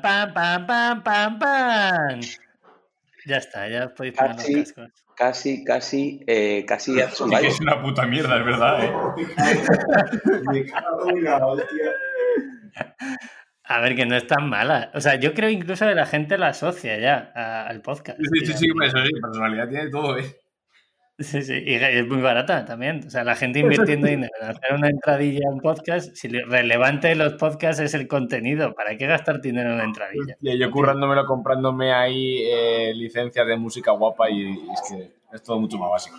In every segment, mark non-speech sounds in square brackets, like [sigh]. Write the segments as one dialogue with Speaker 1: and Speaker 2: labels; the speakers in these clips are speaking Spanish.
Speaker 1: pam, pam, pam, pam, pam, pam. Ya está, ya podéis poner los
Speaker 2: Casi,
Speaker 1: cascos.
Speaker 2: casi, casi, eh, casi ya
Speaker 3: Sí [laughs] que es una puta mierda, es verdad, ¿eh? [laughs]
Speaker 1: A ver, que no es tan mala. O sea, yo creo incluso que la gente la asocia ya a- al podcast.
Speaker 3: Sí, sí, sí, sí, personalidad tiene todo, ¿eh?
Speaker 1: Sí, sí, y es muy barata también. O sea, la gente invirtiendo dinero en hacer una entradilla un podcast, si lo relevante de los podcasts es el contenido, ¿para qué gastar dinero en una entradilla?
Speaker 3: Y yo currándomelo, comprándome ahí eh, licencias de música guapa y, y es que es todo mucho más básico.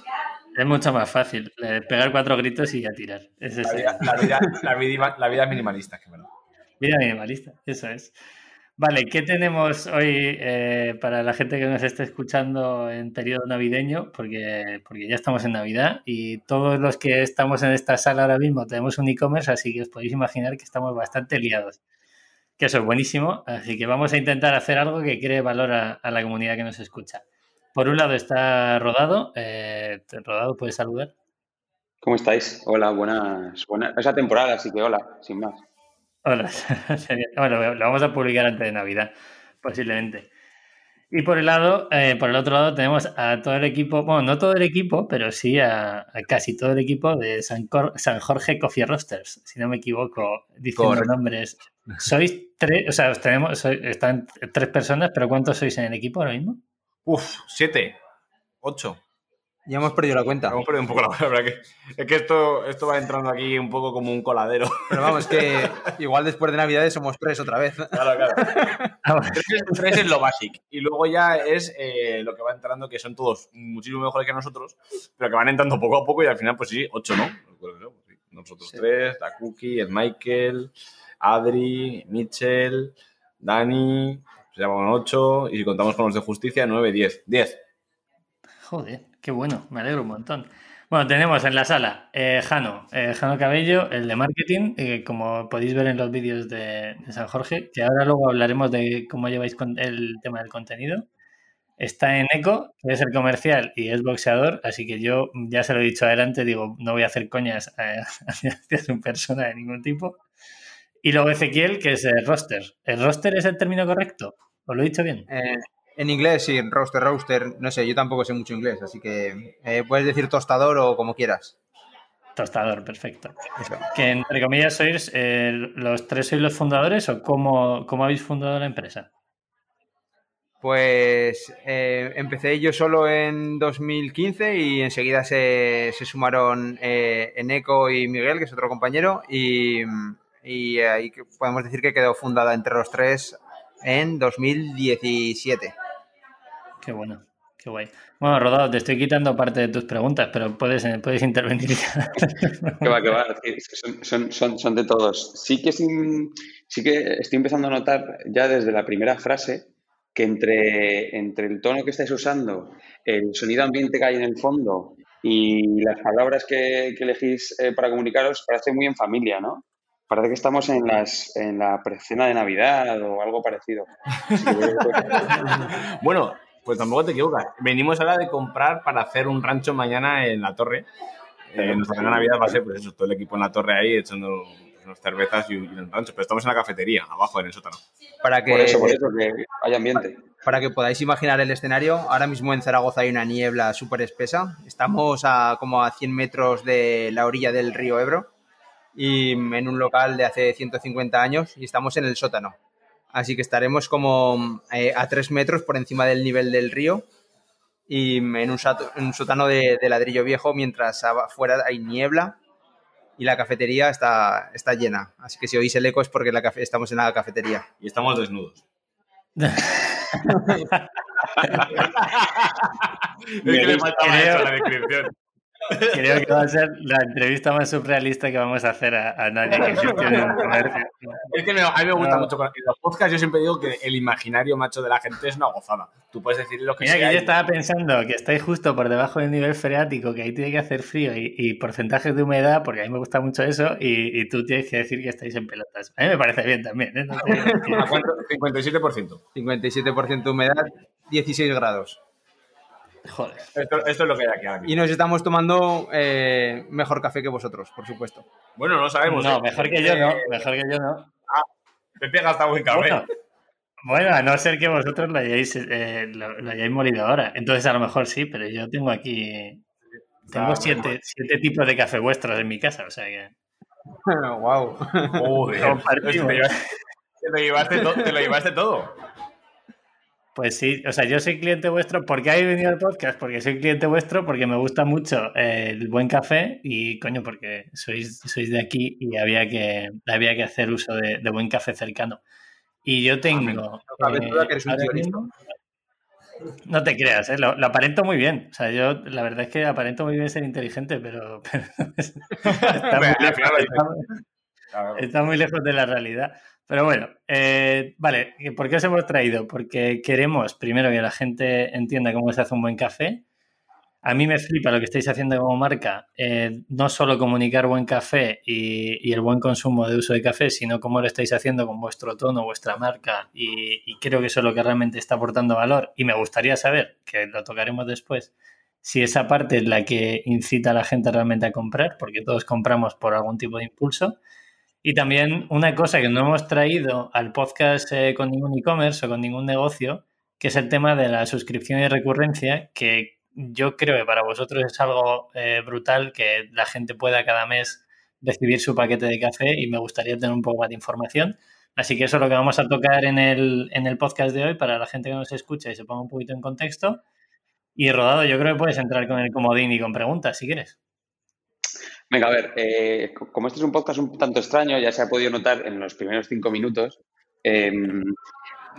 Speaker 1: Es mucho más fácil eh, pegar cuatro gritos y a tirar. Es
Speaker 3: La vida, la vida, la vida, la vida es minimalista, que bueno.
Speaker 1: Vida minimalista, eso es. Vale, ¿qué tenemos hoy eh, para la gente que nos esté escuchando en periodo navideño? Porque, porque ya estamos en Navidad y todos los que estamos en esta sala ahora mismo tenemos un e-commerce, así que os podéis imaginar que estamos bastante liados. Que eso es buenísimo, así que vamos a intentar hacer algo que cree valor a, la comunidad que nos escucha. Por un lado está Rodado. Eh, Rodado, ¿puedes saludar?
Speaker 2: ¿Cómo estáis? Hola, buenas, buenas. Esa temporada, así que hola, sin más.
Speaker 1: Hola. [laughs] Bueno, lo vamos a publicar antes de Navidad, posiblemente. Y por el lado, eh, por el otro lado tenemos a todo el equipo, bueno, no todo el equipo, pero sí a, a casi todo el equipo de San, Cor- San Jorge Coffee Roasters, si no me equivoco, diciendo
Speaker 4: Correcto.
Speaker 1: nombres. Sois tres, o sea, os tenemos, sois- están tres personas, pero ¿cuántos sois en el equipo ahora mismo?
Speaker 3: Uf, siete, ocho.
Speaker 4: Ya hemos perdido la cuenta.
Speaker 3: Hemos perdido un poco la [laughs] verdad que es que esto, esto va entrando aquí un poco como un coladero.
Speaker 4: Pero vamos, que [laughs] igual después de Navidades somos tres otra vez.
Speaker 3: Claro, claro. [laughs]
Speaker 1: Ah.
Speaker 3: Tres, es- tres es lo básico. Y luego ya es eh, lo que va entrando, que son todos muchísimo mejores que nosotros, pero que van entrando poco a poco y al final, pues sí, ocho, ¿no? Nosotros
Speaker 4: Sí.
Speaker 3: tres, la Cookie, el Michael, Adri, Mitchell, Dani, se llaman ocho, y si contamos con los de justicia, nueve, diez. Diez.
Speaker 1: Joder, qué bueno, me alegro un montón. Bueno, tenemos en la sala eh, Jano, eh, Jano Cabello, el de marketing, eh, como podéis ver en los vídeos de, San Jorge, que ahora luego hablaremos de cómo lleváis con el tema del contenido. Está en Eco, que es el comercial y es boxeador, así que yo ya se lo he dicho adelante, digo, no voy a hacer coñas [laughs] hacia su persona de ningún tipo. Y luego Ezequiel, que es el roster. ¿El roster es el término correcto? ¿Os lo he dicho bien?
Speaker 4: En inglés, sí, roaster, roaster. No sé, yo tampoco sé mucho inglés, así que eh, puedes decir tostador o como quieras.
Speaker 1: Tostador, perfecto.
Speaker 4: Eso.
Speaker 1: Que entre comillas sois eh, los tres sois los fundadores o cómo, cómo habéis fundado la empresa.
Speaker 4: Pues eh, empecé yo solo en 2015 y enseguida se, se sumaron eh, Eneco y Miguel, que es otro compañero, y, y ahí podemos decir que quedó fundada entre los tres en 2017.
Speaker 1: Qué bueno, qué guay. Bueno, Rodado, te estoy quitando parte de tus preguntas, pero puedes, eh, puedes intervenir. ya.
Speaker 2: Que va, que va, son, son, son, son de todos. Sí que, sin- sí que estoy empezando a notar ya desde la primera frase que entre, entre el tono que estáis usando, el sonido ambiente que hay en el fondo y las palabras que, que elegís eh, para comunicaros, parece muy en familia, ¿no? Parece que estamos en, las, en la precena de Navidad o algo parecido. [laughs] [laughs] [laughs]
Speaker 3: Bueno, pues tampoco te equivocas. Venimos ahora de comprar para hacer un rancho mañana en la torre. Eh, nuestra de Navidad va a ser, pues eso, todo el equipo en la torre ahí echando unas cervezas y, el rancho. Pero estamos en la cafetería, abajo, en el sótano.
Speaker 4: Para que,
Speaker 2: por eso, por eso, que hay ambiente.
Speaker 4: para que podáis imaginar el escenario, ahora mismo en Zaragoza hay una niebla súper espesa. Estamos a como a 100 metros de la orilla del río Ebro y en un local de hace 150 años y estamos en el sótano. Así que estaremos como eh, a 3 metros por encima del nivel del río y en un, sato- en un sótano de, de ladrillo viejo mientras afuera hay niebla y la cafetería está, está llena. Así que si oís el eco es porque la cafe- estamos en la cafetería.
Speaker 3: Y estamos desnudos. [laughs] es que le faltaba
Speaker 1: Creo-
Speaker 3: eso a la descripción.
Speaker 1: Creo que va a ser la entrevista más surrealista que vamos a hacer a, a nadie que gestione un [laughs] comercio.
Speaker 3: Es que me- a mí me gusta
Speaker 1: No.
Speaker 3: mucho. En los podcasts yo siempre digo que el imaginario macho de la gente es una gozada. Tú puedes decir lo que
Speaker 1: Mira,
Speaker 3: sea.
Speaker 1: que yo
Speaker 3: y-
Speaker 1: estaba pensando que estáis justo por debajo del nivel freático, que ahí tiene que hacer frío y, y porcentajes de humedad, porque a mí me gusta mucho eso, y, y tú tienes que decir que estáis en pelotas. A mí me parece bien también. ¿eh? No te digo que- [laughs]
Speaker 3: ¿A cuánto? 57%.
Speaker 4: 57% humedad, 16 grados.
Speaker 1: Joder.
Speaker 3: Esto, esto es lo que hay aquí ahora
Speaker 4: Y nos estamos tomando eh, mejor café que vosotros, por supuesto.
Speaker 3: Bueno, no sabemos.
Speaker 1: No,
Speaker 3: ¿eh?
Speaker 1: mejor que yo no, mejor que yo no.
Speaker 3: Pepe gasta buen café.
Speaker 1: Bueno, Bueno, a no ser que vosotros lo hayáis, eh, lo, lo hayáis molido ahora. Entonces a lo mejor sí, pero yo tengo aquí... Tengo
Speaker 3: Ah,
Speaker 1: siete, siete tipos de café vuestros en mi casa, o sea que... [laughs]
Speaker 4: wow.
Speaker 3: Joder,
Speaker 1: Compartimos.
Speaker 3: te, llevaste, te lo llevaste to- te lo llevaste todo.
Speaker 1: Pues sí, o sea, yo soy cliente vuestro. ¿Por qué habéis venido al podcast? Porque soy cliente vuestro, porque me gusta mucho eh, el buen café y, coño, porque sois, sois de aquí y había que, había que hacer uso de, de buen café cercano. Y yo tengo... eh,
Speaker 4: duda que eres un
Speaker 1: mismo- no te creas, ¿eh? lo, lo aparento muy bien. O sea, yo la verdad es que aparento muy bien ser inteligente, pero, [laughs] pero [laughs] está, muy
Speaker 3: Al
Speaker 1: lejos,
Speaker 3: final lo
Speaker 1: está-
Speaker 3: Claro.
Speaker 1: Está muy lejos de la realidad. Pero bueno, eh, vale, ¿por qué os hemos traído? Porque queremos, primero, que la gente entienda cómo se hace un buen café. A mí me flipa lo que estáis haciendo como marca, eh, no solo comunicar buen café y, y el buen consumo de uso de café, sino cómo lo estáis haciendo con vuestro tono, vuestra marca, y, y creo que eso es lo que realmente está aportando valor. Y me gustaría saber, que lo tocaremos después, si esa parte es la que incita a la gente realmente a comprar, porque todos compramos por algún tipo de impulso. Y también una cosa que no hemos traído al podcast eh, con ningún e-commerce o con ningún negocio, que es el tema de la suscripción y recurrencia, que yo creo que para vosotros es algo eh, brutal que la gente pueda cada mes recibir su paquete de café y me gustaría tener un poco más de información. Así que eso es lo que vamos a tocar en el, en el podcast de hoy para la gente que nos escucha y se ponga un poquito en contexto. Y Rodado, yo creo que puedes entrar con el comodín y con preguntas si quieres.
Speaker 2: Venga, a ver, eh, co- como este es un podcast un tanto extraño, ya se ha podido notar en los primeros cinco minutos, eh,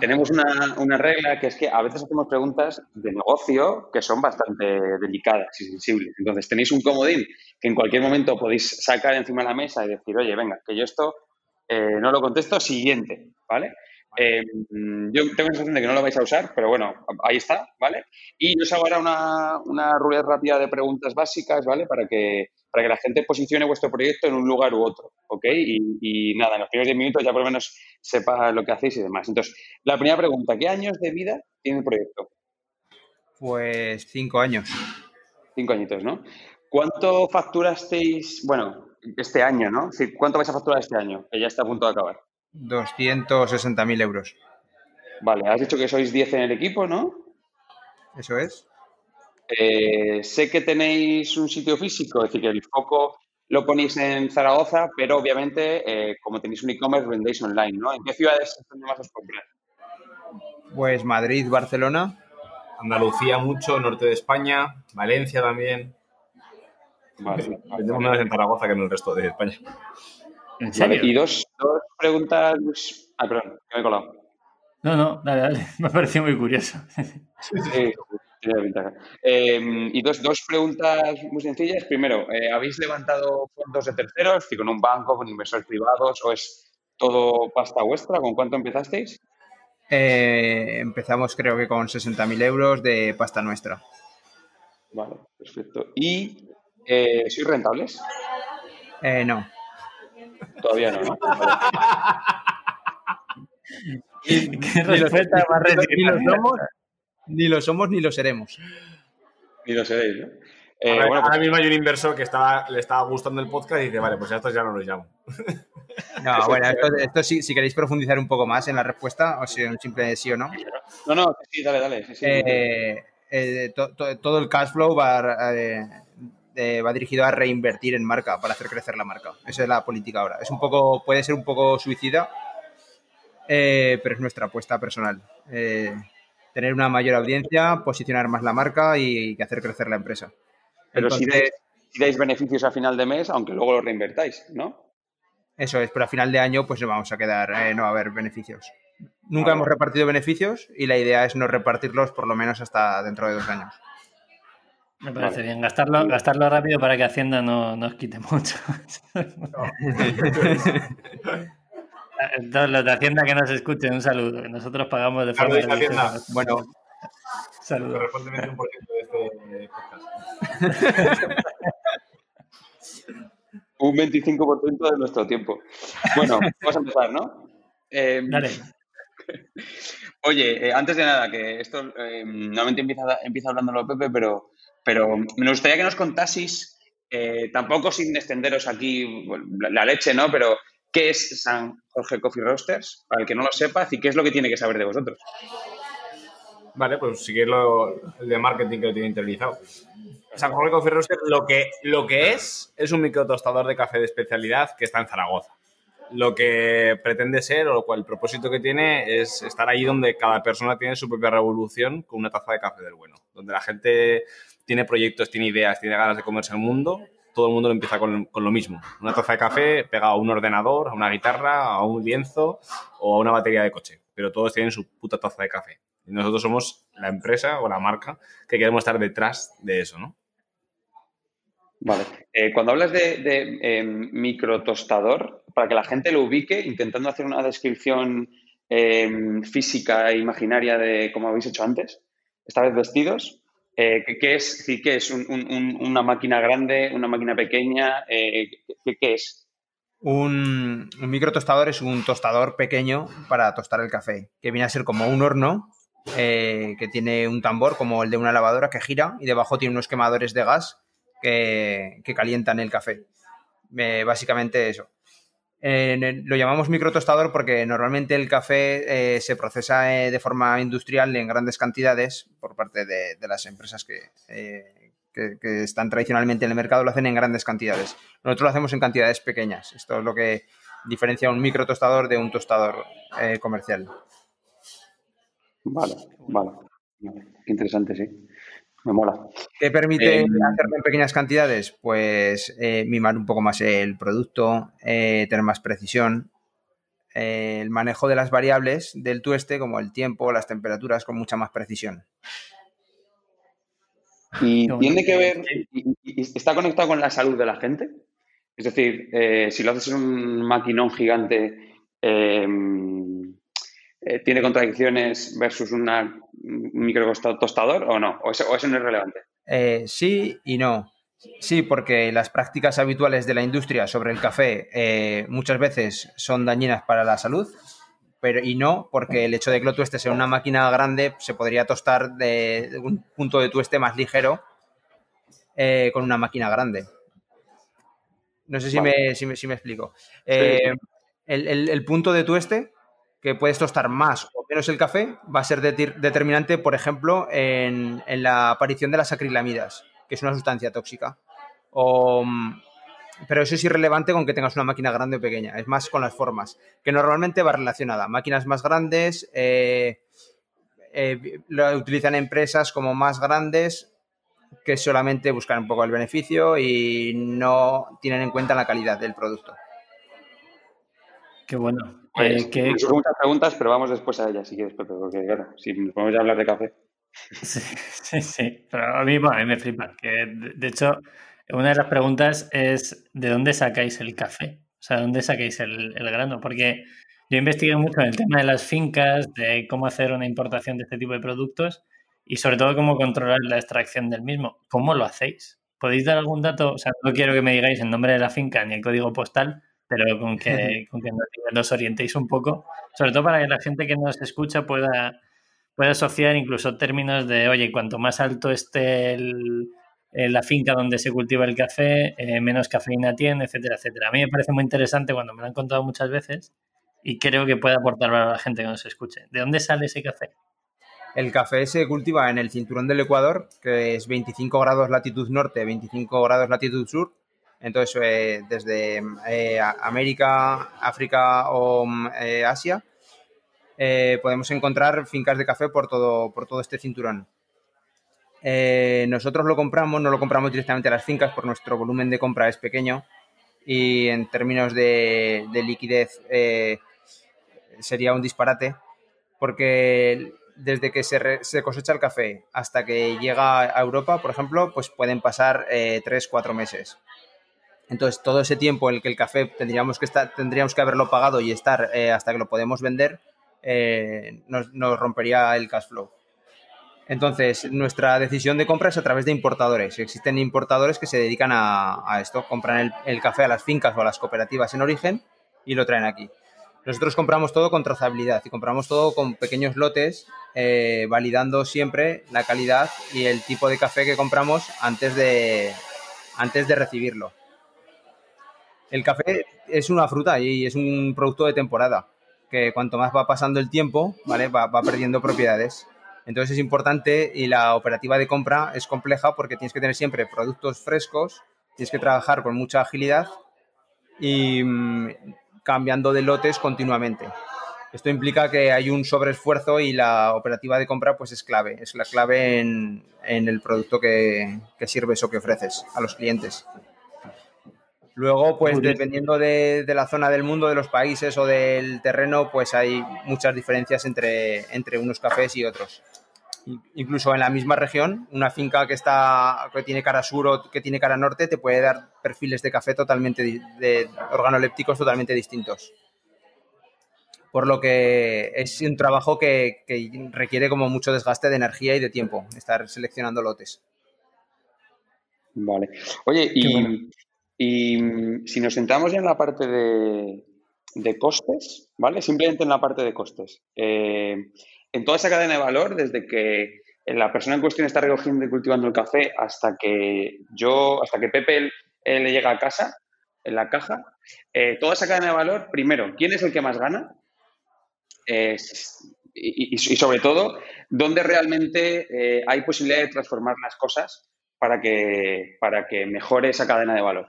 Speaker 2: tenemos una, una regla que es que a veces hacemos preguntas de negocio que son bastante delicadas y sensibles. Entonces, tenéis un comodín que en cualquier momento podéis sacar encima de la mesa y decir, oye, venga, que yo esto eh, no lo contesto, siguiente, ¿vale? Eh, yo tengo la sensación de que no lo vais a usar, pero bueno, ahí está, ¿vale? Y yo os hago ahora una, una ruleta rápida de preguntas básicas, ¿vale? Para que, para que la gente posicione vuestro proyecto en un lugar u otro, ¿ok? Y, y nada, en los primeros 10 minutos ya por lo menos sepa lo que hacéis y demás. Entonces, la primera pregunta, ¿qué años de vida tiene el proyecto?
Speaker 4: Pues cinco años.
Speaker 2: Cinco añitos, ¿no? ¿Cuánto facturasteis, bueno, este año, ¿no? ¿Cuánto vais a facturar este año? Que ya está a punto de acabar.
Speaker 4: 260.000 euros.
Speaker 2: Vale, has dicho que sois 10 en el equipo, ¿no?
Speaker 4: Eso es.
Speaker 2: Eh, sé que tenéis un sitio físico, es decir, que el foco lo ponéis en Zaragoza, pero obviamente, eh, como tenéis un e-commerce, vendéis online, ¿no? ¿En qué ciudades es donde más os compran?
Speaker 4: Pues Madrid, Barcelona.
Speaker 3: Andalucía mucho, norte de España, Valencia también.
Speaker 2: Vale,
Speaker 3: Vendemos
Speaker 2: vale.
Speaker 3: menos en Zaragoza que en el resto de España.
Speaker 1: ¿En serio?
Speaker 2: Y dos, dos preguntas. Ah, perdón, que me he colado.
Speaker 1: No, no, dale, dale. [laughs] Me ha parecido muy curioso. [laughs]
Speaker 2: Sí, ventaja. Eh, y dos, dos preguntas muy sencillas. Primero, eh, ¿habéis levantado fondos de terceros, si con un banco, con inversores privados, o es todo pasta vuestra? ¿Con cuánto empezasteis?
Speaker 4: Eh, empezamos creo que con 60.000 euros de pasta nuestra.
Speaker 2: Vale, perfecto. ¿Y eh, sois rentables?
Speaker 4: Eh, no.
Speaker 2: Todavía no, ¿no? [laughs]
Speaker 1: ¿Qué
Speaker 4: Ni ni lo somos, ni lo somos ni lo seremos.
Speaker 2: Ni lo sabéis, ¿no? Eh,
Speaker 3: ahora,
Speaker 2: bueno,
Speaker 3: ahora
Speaker 2: pues,
Speaker 3: mismo hay un inversor que estaba, le estaba gustando el podcast y dice, vale, pues a estos ya no los llamo.
Speaker 4: No, [laughs] bueno, esto, esto sí, si queréis profundizar un poco más en la respuesta, o si un simple sí o no.
Speaker 2: no, no, sí, dale, dale. Sí, sí,
Speaker 4: Eh, eh, to- to- todo el cash flow va, eh, va dirigido a reinvertir en marca para hacer crecer la marca. Esa es la política ahora. Es un poco, puede ser un poco suicida, eh, pero es nuestra apuesta personal. Eh, tener una mayor audiencia, posicionar más la marca y, hacer crecer la empresa.
Speaker 2: Pero si dais, si dais beneficios a final de mes, aunque luego lo reinvertáis, ¿no?
Speaker 4: Eso es, pero a final de año pues no vamos a quedar, eh, no va a haber beneficios. Nunca hemos repartido beneficios y la idea es no repartirlos por lo menos hasta dentro de dos años.
Speaker 1: Me parece
Speaker 2: Vale.
Speaker 1: bien. Gastarlo, gastarlo rápido para que Hacienda no nos quite mucho. Todos [laughs] los de Hacienda que nos escuchen, un saludo. Nosotros pagamos de forma
Speaker 3: Hacienda.
Speaker 4: Bueno,
Speaker 1: Saludos.
Speaker 3: Corresponde 21% de este podcast. [laughs]
Speaker 2: Un 25% de nuestro tiempo. Bueno, vamos a empezar, ¿no? Eh,
Speaker 1: Dale. [laughs]
Speaker 2: Oye, eh, antes de nada, que esto eh, normalmente empieza, empieza hablándolo Pepe, pero, pero me gustaría que nos contaseis, eh, tampoco sin extenderos aquí la, leche, ¿no? Pero ¿qué es San Jorge Coffee Roasters? Para el que no lo sepa, y qué es lo que tiene que saber de vosotros.
Speaker 3: Vale, pues sigue lo, el de marketing que lo tiene interiorizado. San Jorge Coffee Roasters lo que, lo que es, es un microtostador de café de especialidad que está en Zaragoza. Lo que pretende ser, o cual el propósito que tiene, es estar ahí donde cada persona tiene su propia revolución con una taza de café del bueno. Donde la gente tiene proyectos, tiene ideas, tiene ganas de comerse el mundo, todo el mundo lo empieza con, con, lo mismo. Una taza de café pegado a un ordenador, a una guitarra, a un lienzo o a una batería de coche. Pero todos tienen su puta taza de café. Y nosotros somos la empresa o la marca que queremos estar detrás de eso, ¿no?
Speaker 2: Vale. Eh, cuando hablas de, de eh, microtostador, para que la gente lo ubique, intentando hacer una descripción eh, física e imaginaria de como habéis hecho antes, esta vez vestidos, eh, ¿qué, es? ¿Qué es? Un, un, ¿Una máquina grande? ¿Una máquina pequeña? Eh, ¿qué, ¿qué, es?
Speaker 4: Un, un microtostador es un tostador pequeño para tostar el café, que viene a ser como un horno eh, que tiene un tambor como el de una lavadora que gira y debajo tiene unos quemadores de gas que, que calientan el café. Básicamente eso. Lo llamamos microtostador porque normalmente el café eh, se procesa eh, de forma industrial en grandes cantidades por parte de, las empresas que, eh, que, que, están tradicionalmente en el mercado, lo hacen en grandes cantidades. Nosotros lo hacemos en cantidades pequeñas. Esto es lo que diferencia un microtostador de un tostador comercial.
Speaker 2: Vale, vale. Qué interesante, sí. Me mola.
Speaker 4: ¿Qué permite eh, hacerlo en pequeñas cantidades? Pues eh, mimar un poco más el producto, eh, tener más precisión, eh, el manejo de las variables del tueste, como el tiempo, las temperaturas, con mucha más precisión.
Speaker 2: ¿Y tiene que ver, y, y está conectado con la salud de la gente? Es decir, eh, si lo haces en un maquinón gigante, eh, ¿tiene contradicciones versus una micro tostador o no? ¿O eso, o eso no es relevante?
Speaker 4: Eh, sí y no. Sí, porque las prácticas habituales de la industria sobre el café eh, muchas veces son dañinas para la salud, pero y no porque el hecho de que lo tuestes en una máquina grande se podría tostar de, un punto de tueste más ligero eh, con una máquina grande. No sé si, vale. me, si, me, si me, explico. Sí. el, el, el punto de tueste que puedes tostar más o menos el café va a ser de determinante, por ejemplo, en, en, la aparición de las acrilamidas, que es una sustancia tóxica. O, pero eso es irrelevante con que tengas una máquina grande o pequeña, es más con las formas, que normalmente va relacionada. Máquinas más grandes eh, eh, lo utilizan empresas como más grandes que solamente buscan un poco el beneficio y no tienen en cuenta la calidad del producto.
Speaker 1: Qué bueno.
Speaker 2: Pues, eh, que... Son muchas preguntas, pero vamos después a ellas, si quieres, Pepe, porque claro, si nos podemos ya hablar de café. [laughs]
Speaker 1: Sí, sí, sí, pero a mí, bueno, a mí me flipa. Que de, hecho, una de las preguntas es ¿de dónde sacáis el café? O sea, ¿de dónde sacáis el, el grano? Porque yo investigué mucho en el tema de las fincas, de cómo hacer una importación de este tipo de productos y sobre todo cómo controlar la extracción del mismo. ¿Cómo lo hacéis? ¿Podéis dar algún dato? O sea, no quiero que me digáis el nombre de la finca ni el código postal, pero con que, [laughs] con que nos, nos, orientéis un poco, sobre todo para que la gente que nos escucha pueda, pueda asociar incluso términos de, oye, cuanto más alto esté el, la finca donde se cultiva el café, eh, menos cafeína tiene, etcétera, etcétera. A mí me parece muy interesante cuando me lo han contado muchas veces y creo que puede aportar valor a la gente que nos escuche. ¿De dónde sale ese café?
Speaker 4: El café se cultiva en el cinturón del Ecuador, que es 25 grados latitud norte, 25 grados latitud sur, entonces, eh, desde eh, América, África o eh, Asia, podemos encontrar fincas de café por todo, por todo este cinturón. Nosotros lo compramos, no lo compramos directamente a las fincas por nuestro volumen de compra es pequeño y en términos de, de liquidez sería un disparate porque desde que se, se, cosecha el café hasta que llega a Europa, por ejemplo, pues pueden pasar eh, 3-4 meses. Entonces, todo ese tiempo en el que el café tendríamos que, tendríamos que haberlo pagado y estar eh, hasta que lo podemos vender, eh, nos, rompería el cash flow. Entonces, nuestra decisión de compra es a través de importadores. Existen importadores que se dedican a, esto, compran el, el, café a las fincas o a las cooperativas en origen y lo traen aquí. Nosotros compramos todo con trazabilidad y compramos todo con pequeños lotes, eh, validando siempre la calidad y el tipo de café que compramos antes de, antes de recibirlo. El café es una fruta y es un producto de temporada, que cuanto más va pasando el tiempo, ¿vale? Va, perdiendo propiedades. Entonces es importante y la operativa de compra es compleja porque tienes que tener siempre productos frescos, tienes que trabajar con mucha agilidad y mm, cambiando de lotes continuamente. Esto implica que hay un sobreesfuerzo y la operativa de compra pues es clave, es la clave en, en el producto que, que, sirves o que ofreces a los clientes. Luego, pues dependiendo de, de, la zona del mundo, de los países o del terreno, pues hay muchas diferencias entre, entre unos cafés y otros. Incluso en la misma región, una finca que, está, que tiene cara sur o que tiene cara norte te puede dar perfiles de café totalmente, de organolépticos totalmente distintos por lo que es un trabajo que, que, requiere como mucho desgaste de energía y de tiempo, estar seleccionando lotes.
Speaker 2: Vale. Oye, y, bueno. Y, si nos centramos ya en la parte de, de, costes, ¿vale? Simplemente en la parte de costes. Eh, en toda esa cadena de valor, desde que la persona en cuestión está recogiendo y cultivando el café hasta que yo, hasta que Pepe le llega a casa, en la caja, eh, toda esa cadena de valor, primero, ¿quién es el que más gana? Y, y, sobre todo, dónde realmente eh, hay posibilidad de transformar las cosas para que, para que mejore esa cadena de valor.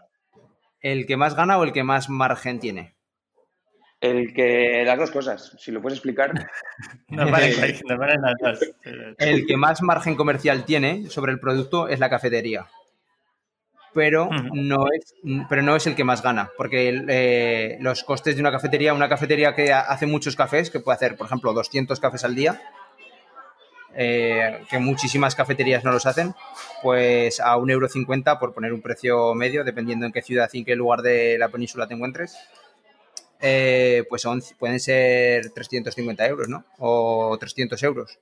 Speaker 4: ¿El que más gana o el que más margen tiene?
Speaker 2: El que las dos cosas, si lo puedes explicar. [laughs]
Speaker 1: no vale, no vale nada.
Speaker 4: El que más margen comercial tiene sobre el producto es la cafetería pero, uh -huh. no es, pero no es el que más gana, porque eh, los costes de una cafetería, una cafetería que hace muchos cafés, que puede hacer, por ejemplo, 200 cafés al día, eh, que muchísimas cafeterías no los hacen, pues a 1,50 euro por poner un precio medio, dependiendo en qué ciudad y en qué lugar de la península te encuentres, eh, pues son, pueden ser 350 euros, ¿no? O 300 euros.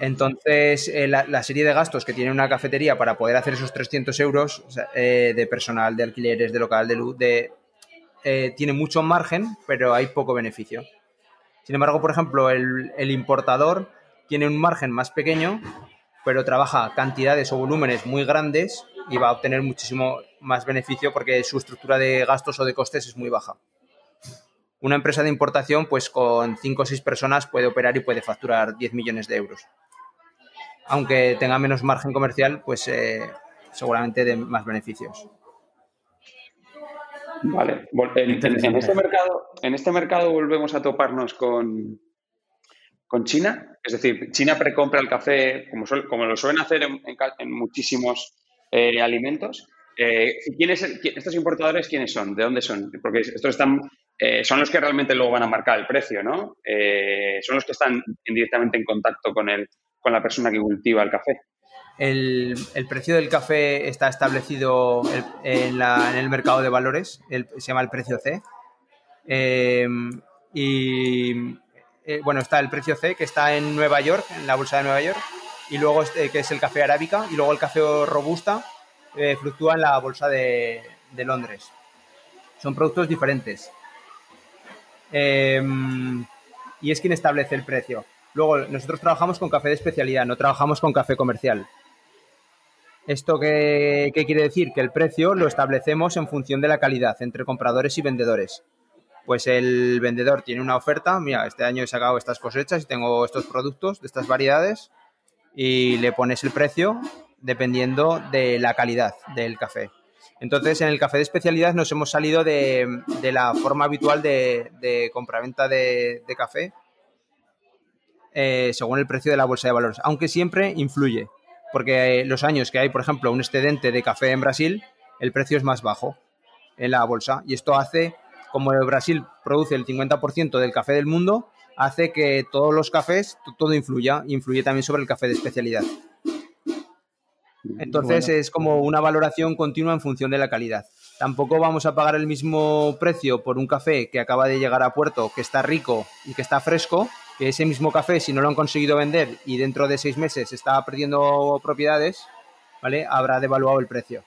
Speaker 4: Entonces, eh, la, serie de gastos que tiene una cafetería para poder hacer esos 300 euros de personal, de alquileres, de local, de luz, de, tiene mucho margen, pero hay poco beneficio. Sin embargo, por ejemplo, el, importador tiene un margen más pequeño, pero trabaja cantidades o volúmenes muy grandes y va a obtener muchísimo más beneficio porque su estructura de gastos o de costes es muy baja. Una empresa de importación, pues con 5 o 6 personas puede operar y puede facturar 10 millones de euros aunque tenga menos margen comercial, pues eh, seguramente de más beneficios.
Speaker 2: Vale. En, en, este mercado, en este mercado volvemos a toparnos con, con China. Es decir, China precompra el café como, suel, como lo suelen hacer en, en muchísimos eh, alimentos. Eh, ¿quién es ¿Estos importadores quiénes son? ¿De dónde son? Porque estos están, eh, son los que realmente luego van a marcar el precio, ¿no? Eh, son los que están directamente en contacto con el, con la persona que cultiva el café.
Speaker 4: El, el precio del café está establecido en, la, en, el mercado de valores, se llama el precio C. Eh, y eh, bueno, está el precio C que está en Nueva York, en la bolsa de Nueva York, y luego este, que es el café arábica, y luego el café robusta eh, fluctúa en la bolsa de, de Londres. Son productos diferentes. y es quien establece el precio. Luego, nosotros trabajamos con café de especialidad, no trabajamos con café comercial. ¿Esto qué, quiere decir? Que el precio lo establecemos en función de la calidad entre compradores y vendedores. Pues el vendedor tiene una oferta, mira, este año he sacado estas cosechas y tengo estos productos de estas variedades y le pones el precio dependiendo de la calidad del café. Entonces, en el café de especialidad nos hemos salido de, la forma habitual de, de compraventa de, de café, eh, según el precio de la bolsa de valores, aunque siempre influye, porque eh, los años que hay, por ejemplo, un excedente de café en Brasil, el precio es más bajo en la bolsa y esto hace, como Brasil produce el 50% del café del mundo, hace que todos los cafés, todo influya, influye también sobre el café de especialidad. Entonces bueno. es como una valoración continua en función de la calidad. Tampoco vamos a pagar el mismo precio por un café que acaba de llegar a puerto, que está rico y que está fresco, ese mismo café, si no lo han conseguido vender y dentro de seis meses está perdiendo propiedades, ¿vale? Habrá devaluado el precio.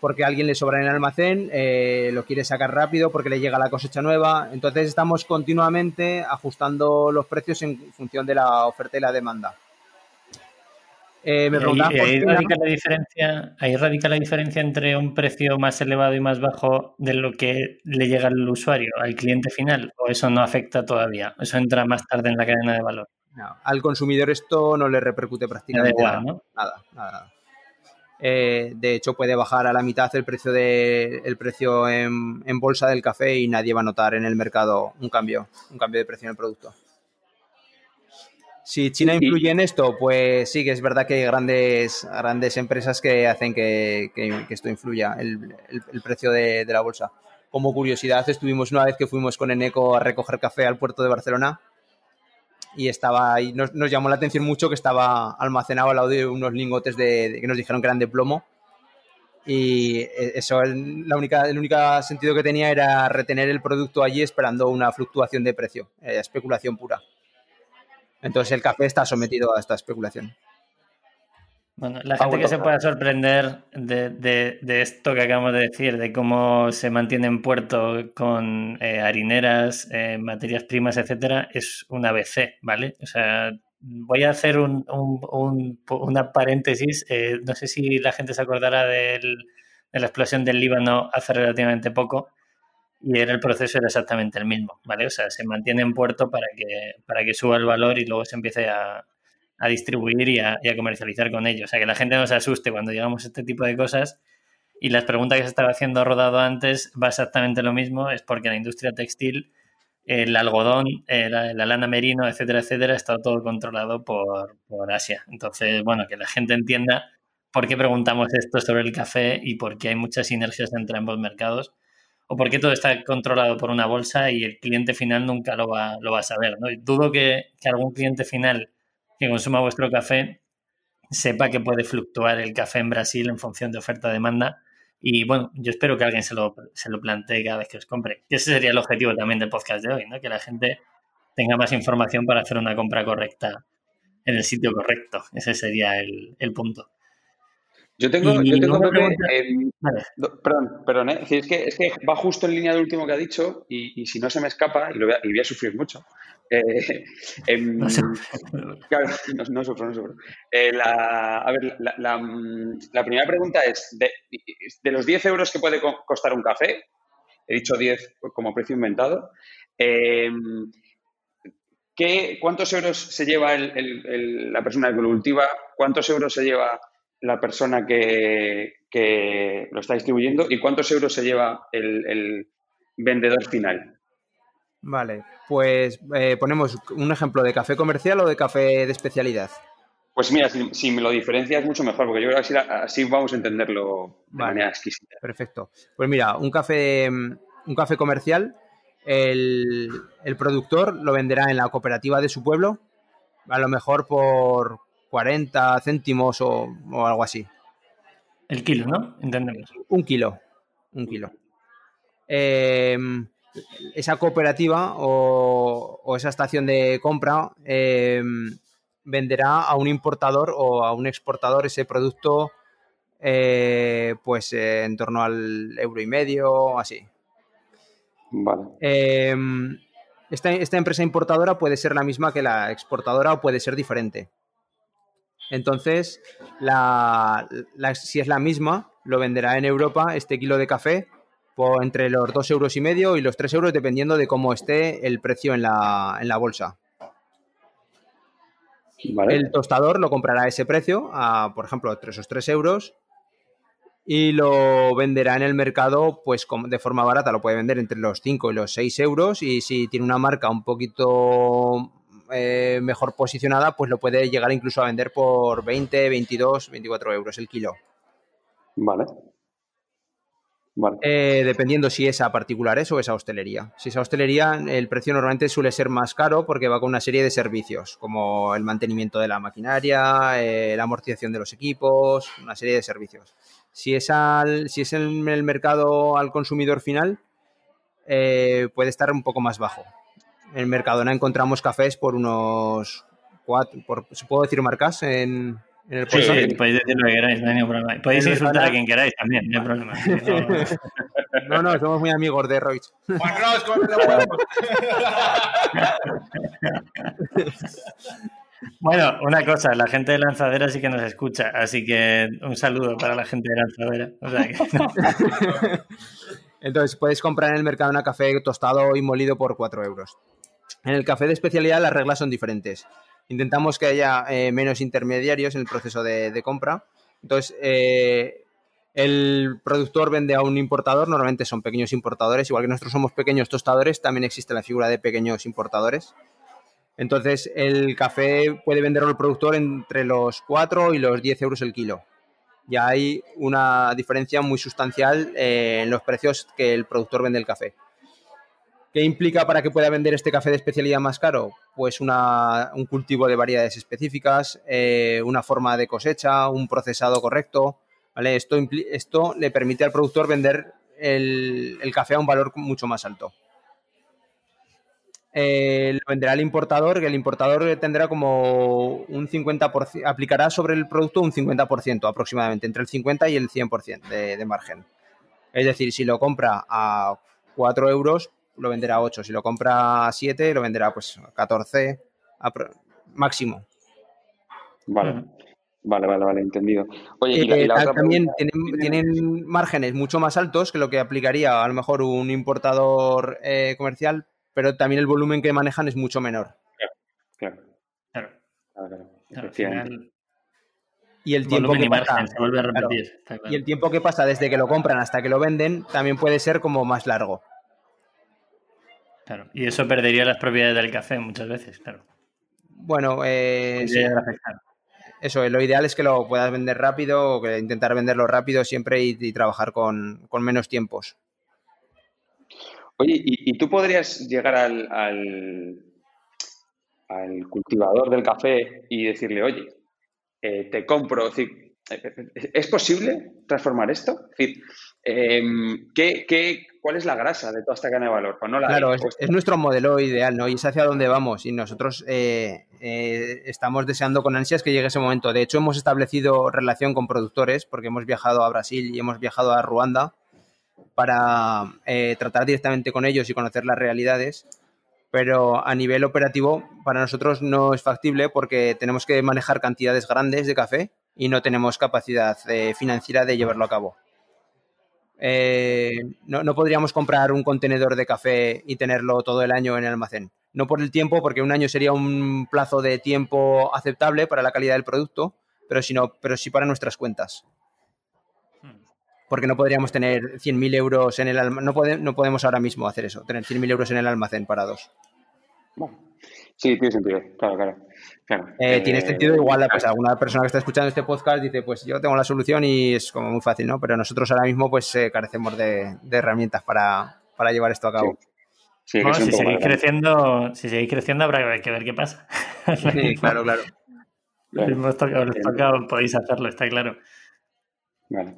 Speaker 4: Porque a alguien le sobra en el almacén, eh, lo quiere sacar rápido porque le llega la cosecha nueva. Entonces estamos continuamente ajustando los precios en función de la oferta y la demanda. Eh, me
Speaker 1: ahí, radica la diferencia, ahí radica la diferencia entre un precio más elevado y más bajo de lo que le llega al usuario, al cliente final, o eso no afecta todavía, eso entra más tarde en la cadena de valor.
Speaker 4: No, al consumidor esto no le repercute prácticamente
Speaker 1: igual,
Speaker 4: nada.
Speaker 1: ¿no?
Speaker 4: Nada, nada, nada. Eh, de hecho, puede bajar a la mitad el precio, de, el precio en, en bolsa del café y nadie va a notar en el mercado un cambio, un cambio de precio en el producto. Si China
Speaker 2: Y-
Speaker 4: influye en esto, pues sí que es verdad que hay grandes, grandes empresas que hacen que, que- que esto influya, el, el- el precio de, de la bolsa. Como curiosidad, estuvimos una vez que fuimos con Eneco a recoger café al puerto de Barcelona y estaba ahí, nos, nos llamó la atención mucho que estaba almacenado al lado de unos lingotes de, de- que nos dijeron que eran de plomo y eh, eso el, la única, el único sentido que tenía era retener el producto allí esperando una fluctuación de precio, eh, especulación pura. Entonces el café está sometido a esta especulación.
Speaker 1: Bueno, la gente que se pueda sorprender de, de- de esto que acabamos de decir, de cómo se mantiene en puerto con eh, harineras, eh, materias primas, etcétera, es un ABC, ¿vale? O sea, voy a hacer un, un- un- una paréntesis. eh, no sé si la gente se acordará del- de la explosión del Líbano hace relativamente poco y era el proceso era exactamente el mismo, ¿vale? O sea, se mantiene en puerto para que, para que suba el valor y luego se empiece a, a distribuir y a, a comercializar con ellos. O sea, que la gente no se asuste cuando llegamos a este tipo de cosas. Y las preguntas que se estaba haciendo rodado antes va exactamente lo mismo, es porque la industria textil, el algodón, eh, la, la lana merino, etcétera, etcétera, está todo controlado por, por Asia. Entonces, bueno, que la gente entienda por qué preguntamos esto sobre el café y por qué hay muchas sinergias entre ambos mercados o por qué todo está controlado por una bolsa y el cliente final nunca lo va, lo va a saber. ¿no? Dudo que, que algún cliente final que consuma vuestro café sepa que puede fluctuar el café en Brasil en función de oferta-demanda. Y bueno, yo espero que alguien se lo, se lo plantee cada vez que os compre. Y ese sería el objetivo también del podcast de hoy, ¿no? que la gente tenga más información para hacer una compra correcta en el sitio correcto. Ese sería el, el punto.
Speaker 2: Yo tengo,
Speaker 1: Y
Speaker 2: yo tengo Pepe, em,
Speaker 1: Vale.
Speaker 2: perdón, perdón, ¿eh? Es, que, es que va justo en línea del último que ha dicho y, y si no se me escapa, y, lo voy, a, y voy a sufrir mucho. eh, [laughs] em,
Speaker 1: No.
Speaker 2: Claro, [laughs] no, no sufro, no sufro. Eh, la, a ver, la, la, mm, la primera pregunta es, de, de los 10 euros que puede co- costar un café, he dicho 10 como precio inventado, eh, ¿qué- ¿cuántos euros se lleva el- el- el- la persona que lo cultiva? ¿Cuántos euros se lleva la persona que, que lo está distribuyendo? ¿Y cuántos euros se lleva el, el vendedor final?
Speaker 4: Vale, pues eh, ponemos un ejemplo de café comercial o de café de especialidad.
Speaker 2: Pues mira, si, si me lo diferencias mucho mejor, porque yo creo que así, así vamos a entenderlo de
Speaker 4: Vale.
Speaker 2: manera exquisita.
Speaker 4: Perfecto. Pues mira, un café, un café comercial, el, el productor lo venderá en la cooperativa de su pueblo, a lo mejor por 40 céntimos o, o algo así.
Speaker 1: El kilo, ¿no? Entendemos.
Speaker 4: Un kilo. Un kilo. Eh, esa cooperativa o, o esa estación de compra eh, venderá a un importador o a un exportador ese producto eh, pues eh, en torno al euro y medio o así.
Speaker 2: Vale.
Speaker 4: Eh, esta, esta empresa importadora puede ser la misma que la exportadora o puede ser diferente. Entonces, la- la- si es la misma, lo venderá en Europa este kilo de café por entre los dos euros y medio y los 3 euros, dependiendo de cómo esté el precio en la, en la bolsa.
Speaker 2: Vale.
Speaker 4: El tostador lo comprará a ese precio, a, por ejemplo, esos 3 euros, y lo venderá en el mercado pues de forma barata. Lo puede vender entre los 5 y los 6 euros, y si tiene una marca un poquito eh, mejor posicionada, pues lo puede llegar incluso a vender por 20, 22, 24 euros el kilo.
Speaker 2: Vale. Vale.
Speaker 4: Eh, dependiendo si es a particulares o es a hostelería. Si es a hostelería, el precio normalmente suele ser más caro porque va con una serie de servicios, como el mantenimiento de la maquinaria, eh, la amortización de los equipos, una serie de servicios. Si es, al, si es en el mercado al consumidor final, eh, puede estar un poco más bajo. En Mercadona encontramos cafés por unos cuatro, por, ¿puedo decir marcas en, en el
Speaker 1: Sí,
Speaker 4: puesto?
Speaker 1: sí, podéis decir lo que queráis, no hay ningún problema. Podéis insultar a quien queráis también, no hay problema. [laughs] No-
Speaker 4: No, somos muy amigos de Roig.
Speaker 3: Juan huevos. [laughs]
Speaker 1: Bueno, una cosa, la gente de Lanzadera sí que nos escucha, así que un saludo para la gente de Lanzadera. O sea que- [laughs]
Speaker 4: Entonces, puedes comprar en el Mercadona café tostado y molido por 4 euros. En el café de especialidad las reglas son diferentes. Intentamos que haya eh, menos intermediarios en el proceso de, compra. Entonces, eh, el productor vende a un importador, normalmente son pequeños importadores, igual que nosotros somos pequeños tostadores, también existe la figura de pequeños importadores. Entonces, el café puede venderlo el productor entre los 4 y los 10 euros el kilo. Ya hay una diferencia muy sustancial eh, en los precios que el productor vende el café. ¿Qué implica para que pueda vender este café de especialidad más caro? Pues una- un cultivo de variedades específicas, eh, una forma de cosecha, un procesado correcto. ¿vale? Esto, esto le permite al productor vender el, el café a un valor mucho más alto. Eh, lo venderá el importador, que el importador tendrá como un 50%, aplicará sobre el producto un 50% aproximadamente, entre el 50 y el 100% de, de margen. Es decir, si lo compra a 4 euros, lo venderá a 8. Si lo compra a 7, lo venderá pues a 14 apro- máximo.
Speaker 2: Vale.
Speaker 1: Ujú.
Speaker 2: Vale, vale, vale, entendido. Oye, y la,
Speaker 4: Eh,
Speaker 2: y la otra
Speaker 4: también
Speaker 2: pregunta-
Speaker 4: tienen, tienen márgenes mucho más altos que lo que aplicaría a lo mejor un importador eh, comercial, pero también el volumen que manejan es mucho menor.
Speaker 2: Claro,
Speaker 1: Claro,
Speaker 2: claro, claro,
Speaker 1: al
Speaker 2: efectivamente.
Speaker 1: final,
Speaker 4: Y el tiempo
Speaker 1: volumen
Speaker 4: que
Speaker 1: y
Speaker 4: pasa,
Speaker 1: margen se vuelve a
Speaker 4: claro,
Speaker 1: repetir. está claro.
Speaker 4: y el tiempo que pasa desde que lo compran hasta que lo venden también puede ser como más largo.
Speaker 1: Claro. Y eso perdería las propiedades del café muchas veces, claro.
Speaker 4: Bueno, eh, sí, eso, lo ideal es que lo puedas vender rápido o que intentar venderlo rápido siempre y, y trabajar con, con menos tiempos.
Speaker 2: Oye, ¿y, y tú podrías llegar al, al, al cultivador del café y decirle, oye, eh, te compro, es decir, eh, ¿es posible transformar esto? Es decir, em, ¿qué, qué, cuál es la grasa de toda esta cadena de valor? Pues no la hay,
Speaker 4: Claro, es, es nuestro modelo ideal, ¿no? Y es hacia dónde vamos. Y nosotros eh, eh, estamos deseando con ansias que llegue ese momento. De hecho, hemos establecido relación con productores porque hemos viajado a Brasil y hemos viajado a Ruanda para eh, tratar directamente con ellos y conocer las realidades. Pero a nivel operativo, para nosotros no es factible porque tenemos que manejar cantidades grandes de café y no tenemos capacidad financiera de llevarlo a cabo. Eh, no, no podríamos comprar un contenedor de café y tenerlo todo el año en el almacén. No por el tiempo, porque un año sería un plazo de tiempo aceptable para la calidad del producto, pero, sino, pero sí para nuestras cuentas. Porque no podríamos tener 100.000 euros en el almacén. No, pode- no podemos ahora mismo hacer eso, tener 100.000 euros en el almacén parados.
Speaker 2: Bueno, sí, tiene sentido, claro, claro. claro.
Speaker 4: Eh,
Speaker 2: Eh,
Speaker 4: tiene sentido igual, pues alguna persona que está escuchando este podcast dice, pues yo tengo la solución y es como muy fácil, ¿no? Pero nosotros ahora mismo pues eh, carecemos de, de herramientas para, para llevar esto a cabo.
Speaker 2: Sí,
Speaker 1: Bueno,
Speaker 2: un
Speaker 1: si seguís creciendo, si seguís creciendo habrá que ver qué pasa.
Speaker 4: Sí, claro, claro.
Speaker 1: Lo mismo os toca- os toca, podéis hacerlo, está claro.
Speaker 2: Vale.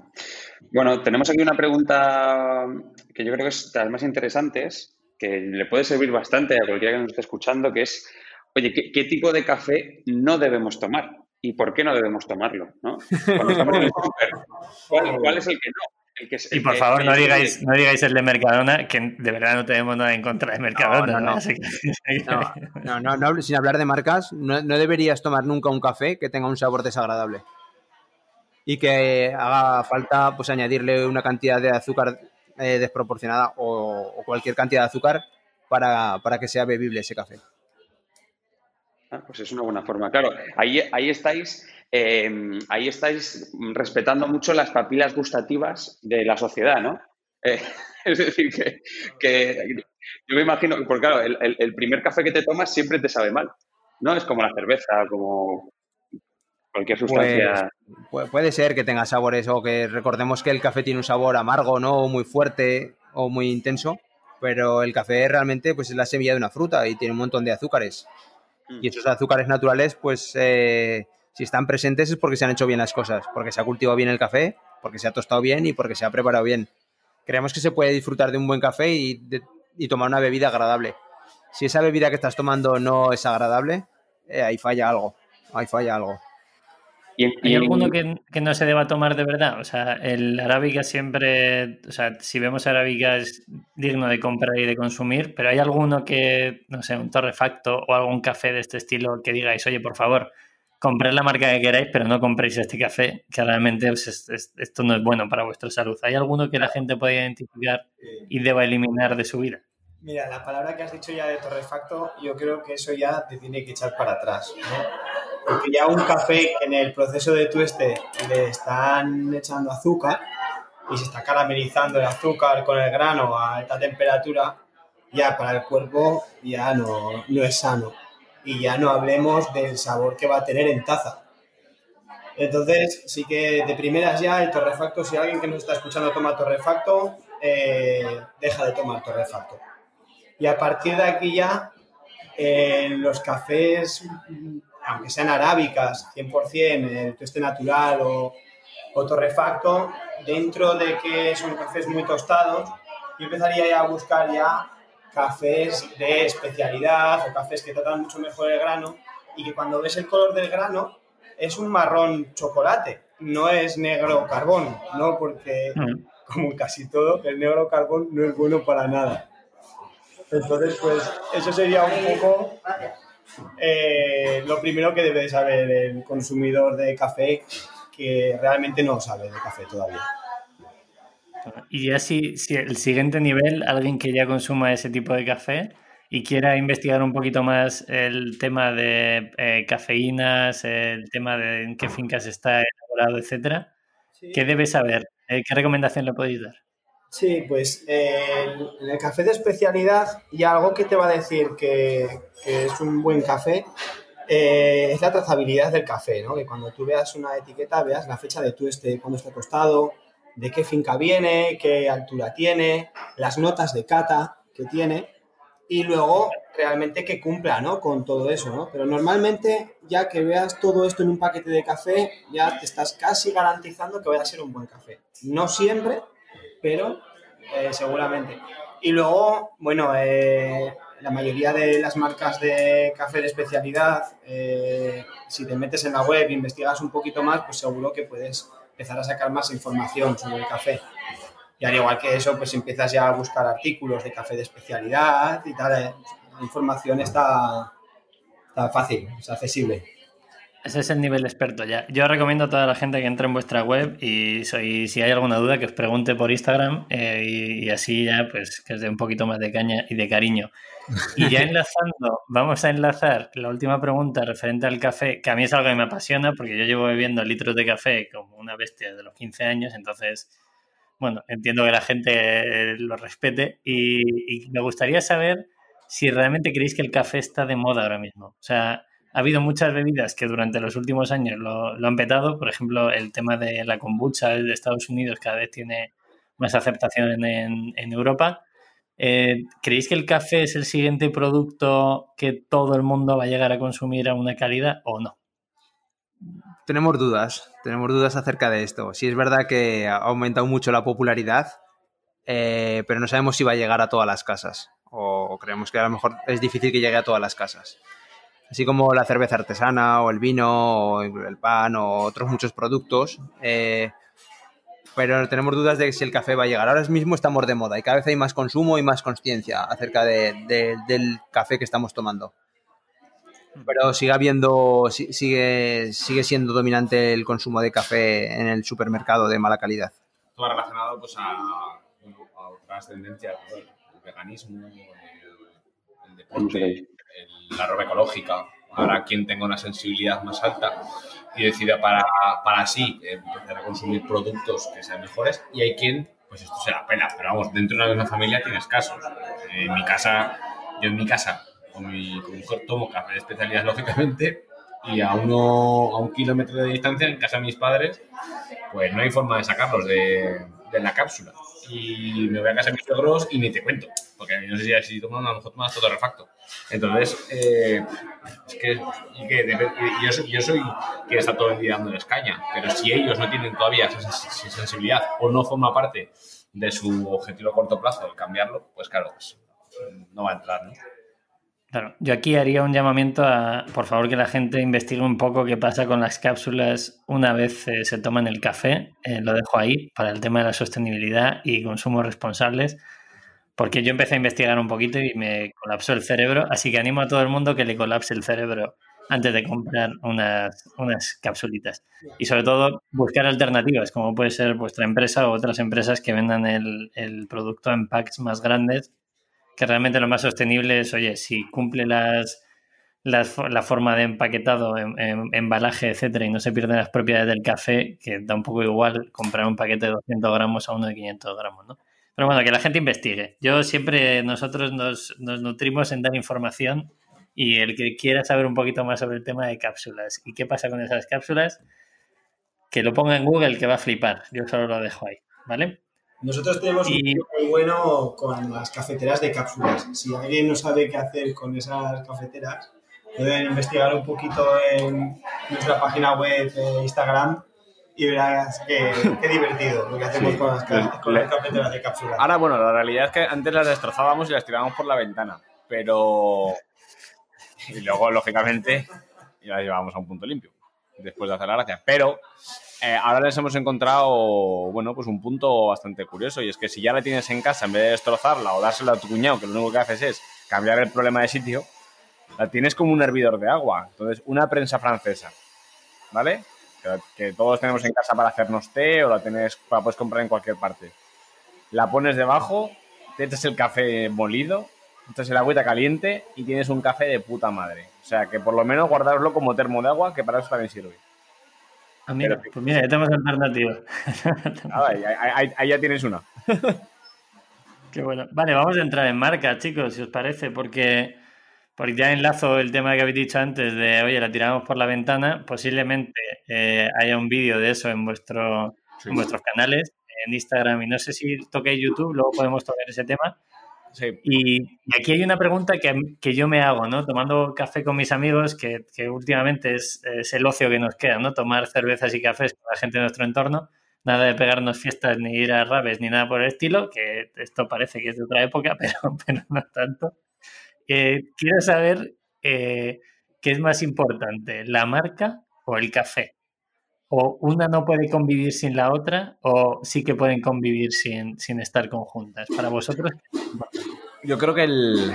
Speaker 2: Bueno, tenemos aquí una pregunta que yo creo que es de las más interesantes, que le puede servir bastante a cualquiera que nos esté escuchando, que es, oye, ¿qué, qué tipo de café no debemos tomar? ¿Y por qué no debemos tomarlo? ¿no? Cuando estamos en el súper, ¿cuál, cuál es el que no? El que es-
Speaker 1: Y por
Speaker 2: que-
Speaker 1: favor, no digáis, no digáis el de Mercadona, que de verdad no tenemos nada en contra de Mercadona.
Speaker 4: No, no, no. [laughs]
Speaker 1: Así que-
Speaker 4: No, no, no, no, sin hablar de marcas, no, no deberías tomar nunca un café que tenga un sabor desagradable. Y que haga falta pues añadirle una cantidad de azúcar eh, desproporcionada o, cualquier cantidad de azúcar para, para que sea bebible ese café.
Speaker 2: Ah, pues es una buena forma. Claro, ahí, ahí estáis, eh, ahí estáis respetando mucho las papilas gustativas de la sociedad, ¿no? [laughs] Eh, es decir, que, yo me imagino, porque claro, el primer café que te tomas siempre te sabe mal, ¿no? Es como la cerveza, como cualquier sustancia.
Speaker 4: Pu- puede ser que tenga sabores o que recordemos que el café tiene un sabor amargo, ¿no? O muy fuerte o muy intenso, pero el café realmente pues es la semilla de una fruta y tiene un montón de azúcares. Y esos azúcares naturales, pues eh, si están presentes es porque se han hecho bien las cosas, porque se ha cultivado bien el café, porque se ha tostado bien y porque se ha preparado bien. Creemos que se puede disfrutar de un buen café y, de- y tomar una bebida agradable. Si esa bebida que estás tomando no es agradable, eh, ahí falla algo. Ahí falla algo.
Speaker 2: Y, en-
Speaker 1: ¿Hay alguno que, que no se deba tomar de verdad? O sea, el arábica siempre, o sea, si vemos arábica es digno de comprar y de consumir, pero ¿hay alguno que, no sé, un torrefacto o algún café de este estilo que digáis, oye, por favor, comprad la marca que queráis, pero no compréis este café, que realmente pues, es- es- esto no es bueno para vuestra salud? ¿Hay alguno que la gente pueda identificar
Speaker 5: Eh,
Speaker 1: y deba eliminar de su vida?
Speaker 5: Mira, la palabra que has dicho ya de torrefacto, yo creo que eso ya te tiene que echar para atrás. ¿no? Porque ya un café en el proceso de tueste le están echando azúcar y se está caramelizando el azúcar con el grano a alta temperatura, ya para el cuerpo ya no, no es sano. Y ya no hablemos del sabor que va a tener en taza. Entonces, sí que de primeras ya el torrefacto, si alguien que nos está escuchando toma torrefacto, eh, deja de tomar torrefacto. Y a partir de aquí ya, eh, los cafés, aunque sean arábicas, 100%, el tueste natural o, o torrefacto, dentro de que son cafés muy tostados, yo empezaría ya a buscar ya cafés de especialidad o cafés que tratan mucho mejor el grano y que cuando ves el color del grano es un marrón chocolate, no es negro carbón, ¿no? Porque
Speaker 1: Mm.
Speaker 5: como casi todo, el negro carbón no es bueno para nada. Entonces, pues eso sería un poco eh, lo primero que debe de saber el consumidor de café que realmente no sabe de café todavía.
Speaker 1: Y ya si, si el siguiente nivel, alguien que ya consuma ese tipo de café y quiera investigar un poquito más el tema de eh, cafeínas, el tema de en qué fincas está elaborado, etcétera, ¿qué debe saber? Eh, ¿Qué recomendación le podéis dar?
Speaker 5: Sí, pues en el café de especialidad y algo que te va a decir que, es un buen café eh, es la trazabilidad del café, ¿no? Que cuando tú veas una etiqueta veas la fecha de tueste, cuándo está tostado, de qué finca viene, qué altura tiene, las notas de cata que tiene y luego realmente que cumpla, ¿no? Con todo eso, ¿no? Pero normalmente ya que veas todo esto en un paquete de café ya te estás casi garantizando que vaya a ser un buen café. No siempre, pero eh, seguramente. Y luego, bueno, eh, la mayoría de las marcas de café de especialidad, eh, si te metes en la web e investigas un poquito más, pues seguro que puedes empezar a sacar más información sobre el café. Y al igual que eso, pues empiezas ya a buscar artículos de café de especialidad y tal. La información está, está fácil, es accesible.
Speaker 1: Ese es el nivel experto ya. Yo recomiendo a toda la gente que entre en vuestra web y soy, si hay alguna duda que os pregunte por Instagram eh, y, y así ya pues que os dé un poquito más de caña y de cariño. Y ya [laughs] enlazando, vamos a enlazar la última pregunta referente al café, que a mí es algo que me apasiona porque yo llevo bebiendo litros de café como una bestia desde los 15 años, entonces, bueno, entiendo que la gente eh, lo respete y, y me gustaría saber si realmente creéis que el café está de moda ahora mismo. O sea, ha habido muchas bebidas que durante los últimos años lo, han petado. Por ejemplo, el tema de la kombucha de Estados Unidos cada vez tiene más aceptación en, en Europa. Eh, ¿Creéis que el café es el siguiente producto que todo el mundo va a llegar a consumir a una calidad o no?
Speaker 4: Tenemos dudas, tenemos dudas acerca de esto. Sí es verdad que ha aumentado mucho la popularidad, eh, pero no sabemos si va a llegar a todas las casas. O creemos que a lo mejor es difícil que llegue a todas las casas. Así como la cerveza artesana o el vino o el pan o otros muchos productos. eh, pero tenemos dudas de si el café va a llegar. Ahora mismo estamos de moda y cada vez hay más consumo y más conciencia acerca de- de- del café que estamos tomando. Pero sigue habiendo, si- sigue, sigue siendo dominante el consumo de café en el supermercado de mala calidad.
Speaker 3: Todo relacionado pues, a, bueno, a otras tendencias, el veganismo, el, el deporte, el- la ropa ecológica. Ahora quien tenga una sensibilidad más alta y decida para, para así eh, empezar a consumir productos que sean mejores y hay quien, pues esto se la pela, pero vamos, dentro de una misma familia tienes casos. En mi casa, yo en mi casa con mi, con mi mujer tomo café de especialidad [laughs] lógicamente y a, uno, a un kilómetro de distancia en casa de mis padres pues no hay forma de sacarlos de, de la cápsula. Y me voy a casa de mis suegros y ni te cuento, porque no sé si, si toman, a lo mejor tomas todo refacto. Entonces, eh, es que, que yo, soy, yo soy quien está todo el día dándoles caña, pero si ellos no tienen todavía esa sens- sensibilidad o no forma parte de su objetivo a corto plazo el cambiarlo, pues claro, pues, no va a entrar, ¿no?
Speaker 1: Claro, yo aquí haría un llamamiento a, por favor, que la gente investigue un poco qué pasa con las cápsulas una vez eh, se toman el café. Eh, lo dejo ahí para el tema de la sostenibilidad y consumos responsables, porque yo empecé a investigar un poquito y me colapsó el cerebro, así que animo a todo el mundo que le colapse el cerebro antes de comprar unas, unas capsulitas. Y sobre todo, buscar alternativas, como puede ser vuestra empresa o otras empresas que vendan el, el producto en packs más grandes que realmente lo más sostenible es, oye, si cumple las, las la forma de empaquetado, en, embalaje, etcétera, y no se pierden las propiedades del café, que da un poco igual comprar un paquete de 200 gramos a uno de 500 gramos, ¿no? Pero bueno, que la gente investigue. Yo siempre, nosotros nos, nos nutrimos en dar información y el que quiera saber un poquito más sobre el tema de cápsulas y qué pasa con esas cápsulas, que lo ponga en Google, que va a flipar. Yo solo lo dejo ahí, ¿vale?
Speaker 5: Nosotros tenemos un un muy bueno con las cafeteras de cápsulas. Si alguien no sabe qué hacer con esas cafeteras, pueden investigar un poquito en nuestra página web de Instagram y verás qué, divertido lo que hacemos con, las, cafeteras de cápsulas.
Speaker 3: Ahora, bueno, la realidad es que antes las destrozábamos y las tirábamos por la ventana, pero... Y luego, lógicamente, las llevábamos a un punto limpio, después de hacer la gracia. Pero eh, ahora les hemos encontrado, bueno, pues un punto bastante curioso y es que si ya la tienes en casa, en vez de destrozarla o dársela a tu cuñado, que lo único que haces es cambiar el problema de sitio, la tienes como un hervidor de agua. Entonces, una prensa francesa, ¿vale? Que, todos tenemos en casa para hacernos té o la tienes, la puedes comprar en cualquier parte. La pones debajo, te echas el café molido, echas el agüita caliente y tienes un café de puta madre. O sea, que por lo menos guardarlo como termo de agua, que para eso también sirve.
Speaker 1: Ah, mira, pues mira, ya tenemos alternativa. [laughs]
Speaker 3: ahí, ya tienes una. [laughs]
Speaker 1: Qué bueno. Vale, vamos a entrar en marca, chicos, si os parece, porque, porque ya enlazo el tema que habéis dicho antes de, oye, la tiramos por la ventana. Posiblemente eh, haya un vídeo de eso en, vuestro, en vuestros canales, en Instagram, y no sé si toquéis YouTube, luego podemos tocar ese tema. Y, aquí hay una pregunta que, yo me hago, ¿no? Tomando café con mis amigos, que, últimamente es, el ocio que nos queda, ¿no? Tomar cervezas y cafés con la gente de nuestro entorno. Nada de pegarnos fiestas ni ir a rabes ni nada por el estilo, que esto parece que es de otra época, [laughs] pero, pero no tanto. Eh, quiero saber eh, qué es más importante, la marca o el café. O una no puede convivir sin la otra, o sí que pueden convivir sin, sin estar conjuntas. Para vosotros,
Speaker 3: yo creo que el,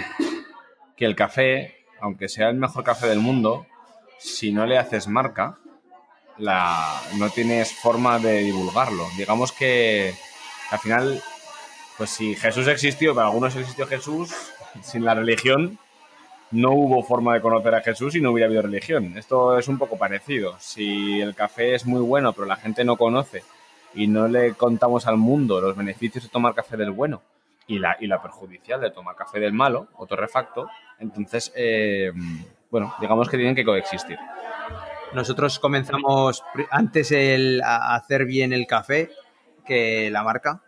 Speaker 3: que el café, aunque sea el mejor café del mundo, si no le haces marca, la, no tienes forma de divulgarlo. Digamos que al final, pues si Jesús existió, para algunos existió Jesús, sin la religión no hubo forma de conocer a Jesús y no hubiera habido religión. Esto es un poco parecido. Si el café es muy bueno, pero la gente no conoce y no le contamos al mundo los beneficios de tomar café del bueno, y la, y la perjudicial de tomar café del malo o torrefacto, entonces, eh, bueno, digamos que tienen que coexistir.
Speaker 4: Nosotros comenzamos antes el, a hacer bien el café que la marca.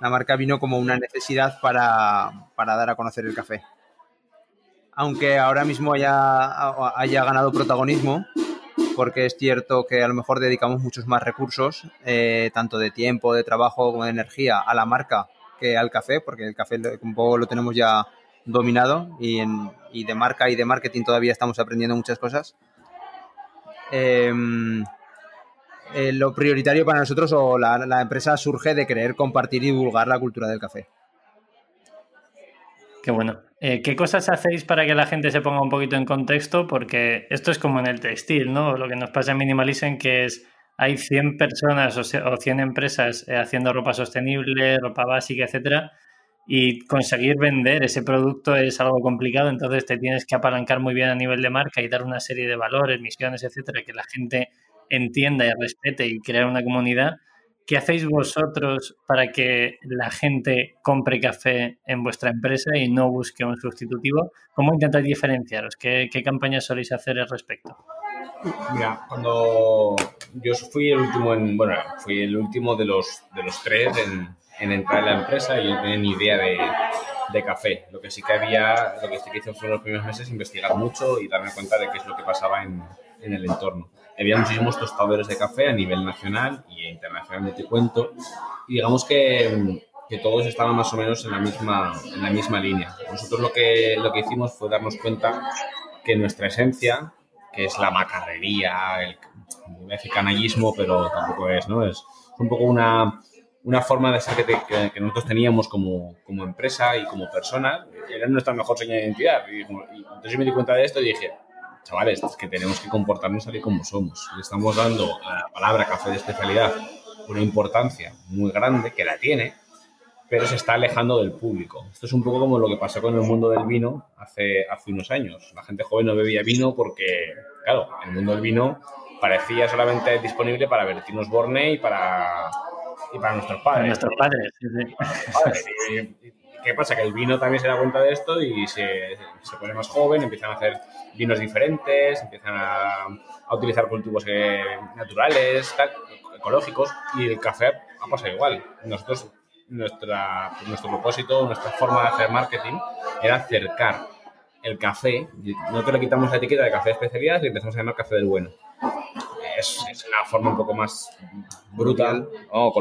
Speaker 4: La marca vino como una necesidad para, para dar a conocer el café. Aunque ahora mismo haya, haya ganado protagonismo, porque es cierto que a lo mejor dedicamos muchos más recursos, eh, tanto de tiempo, de trabajo como de energía, a la marca que al café, porque el café un poco lo tenemos ya dominado y, y de marca y de marketing todavía estamos aprendiendo muchas cosas. Em, eh, lo prioritario para nosotros o la, la, empresa surge de querer compartir y divulgar la cultura del café.
Speaker 1: Qué bueno. Eh, ¿Qué cosas hacéis para que la gente se ponga un poquito en contexto? Porque esto es como en el textil, ¿no? Lo que nos pasa en Minimalism, que es hay 100 personas o 100 empresas eh, haciendo ropa sostenible, ropa básica, etcétera, y conseguir vender ese producto es algo complicado, entonces te tienes que apalancar muy bien a nivel de marca y dar una serie de valores, misiones, etcétera, que la gente entienda y respete y crear una comunidad. ¿Qué hacéis vosotros para que la gente compre café en vuestra empresa y no busque un sustitutivo? ¿Cómo intentáis diferenciaros? ¿Qué, qué campañas soléis hacer al respecto?
Speaker 3: Mira, cuando yo fui el último en, bueno, fui el último de los, de los tres en, en entrar en la empresa y no tenía ni idea de, de, café. Lo que sí que había, lo que sí que hice fue en los primeros meses investigar mucho y darme cuenta de qué es lo que pasaba en, en el entorno. Había muchísimos tostadores de café a nivel nacional y internacional, te cuento. Y digamos que que todos estaban más o menos en la misma, en la misma línea. Nosotros lo que, lo que hicimos fue darnos cuenta que nuestra esencia, que es la macarrería, el, el canallismo, pero tampoco es, ¿no? Es un poco una, una forma de ser que, te- que nosotros teníamos como, como empresa y como personas, era nuestra mejor señal de identidad. Y, y entonces yo me di cuenta de esto y dije, chavales, es que tenemos que comportarnos tal y como somos. Le estamos dando a la palabra café de especialidad una importancia muy grande, que la tiene, pero se está alejando del público. Esto es un poco como lo que pasó con el mundo del vino hace, hace unos años. La gente joven no bebía vino porque, claro, el mundo del vino parecía solamente disponible para Bertinos Borne y para, y para nuestros
Speaker 1: Para
Speaker 3: padres.
Speaker 1: nuestros padres. sí, sí.
Speaker 3: Padres. Y, y ¿Qué pasa? Que el vino también se da cuenta de esto y se, se pone más joven, empiezan a hacer vinos diferentes, empiezan a, a utilizar cultivos eh, naturales, ecológicos, y el café ha pasado igual. Nosotros, nuestra, nuestro propósito, nuestra forma de hacer marketing era acercar el café, nosotros le quitamos la etiqueta de café de especialidad y empezamos a llamar café del bueno. Es, es una forma un poco más brutal o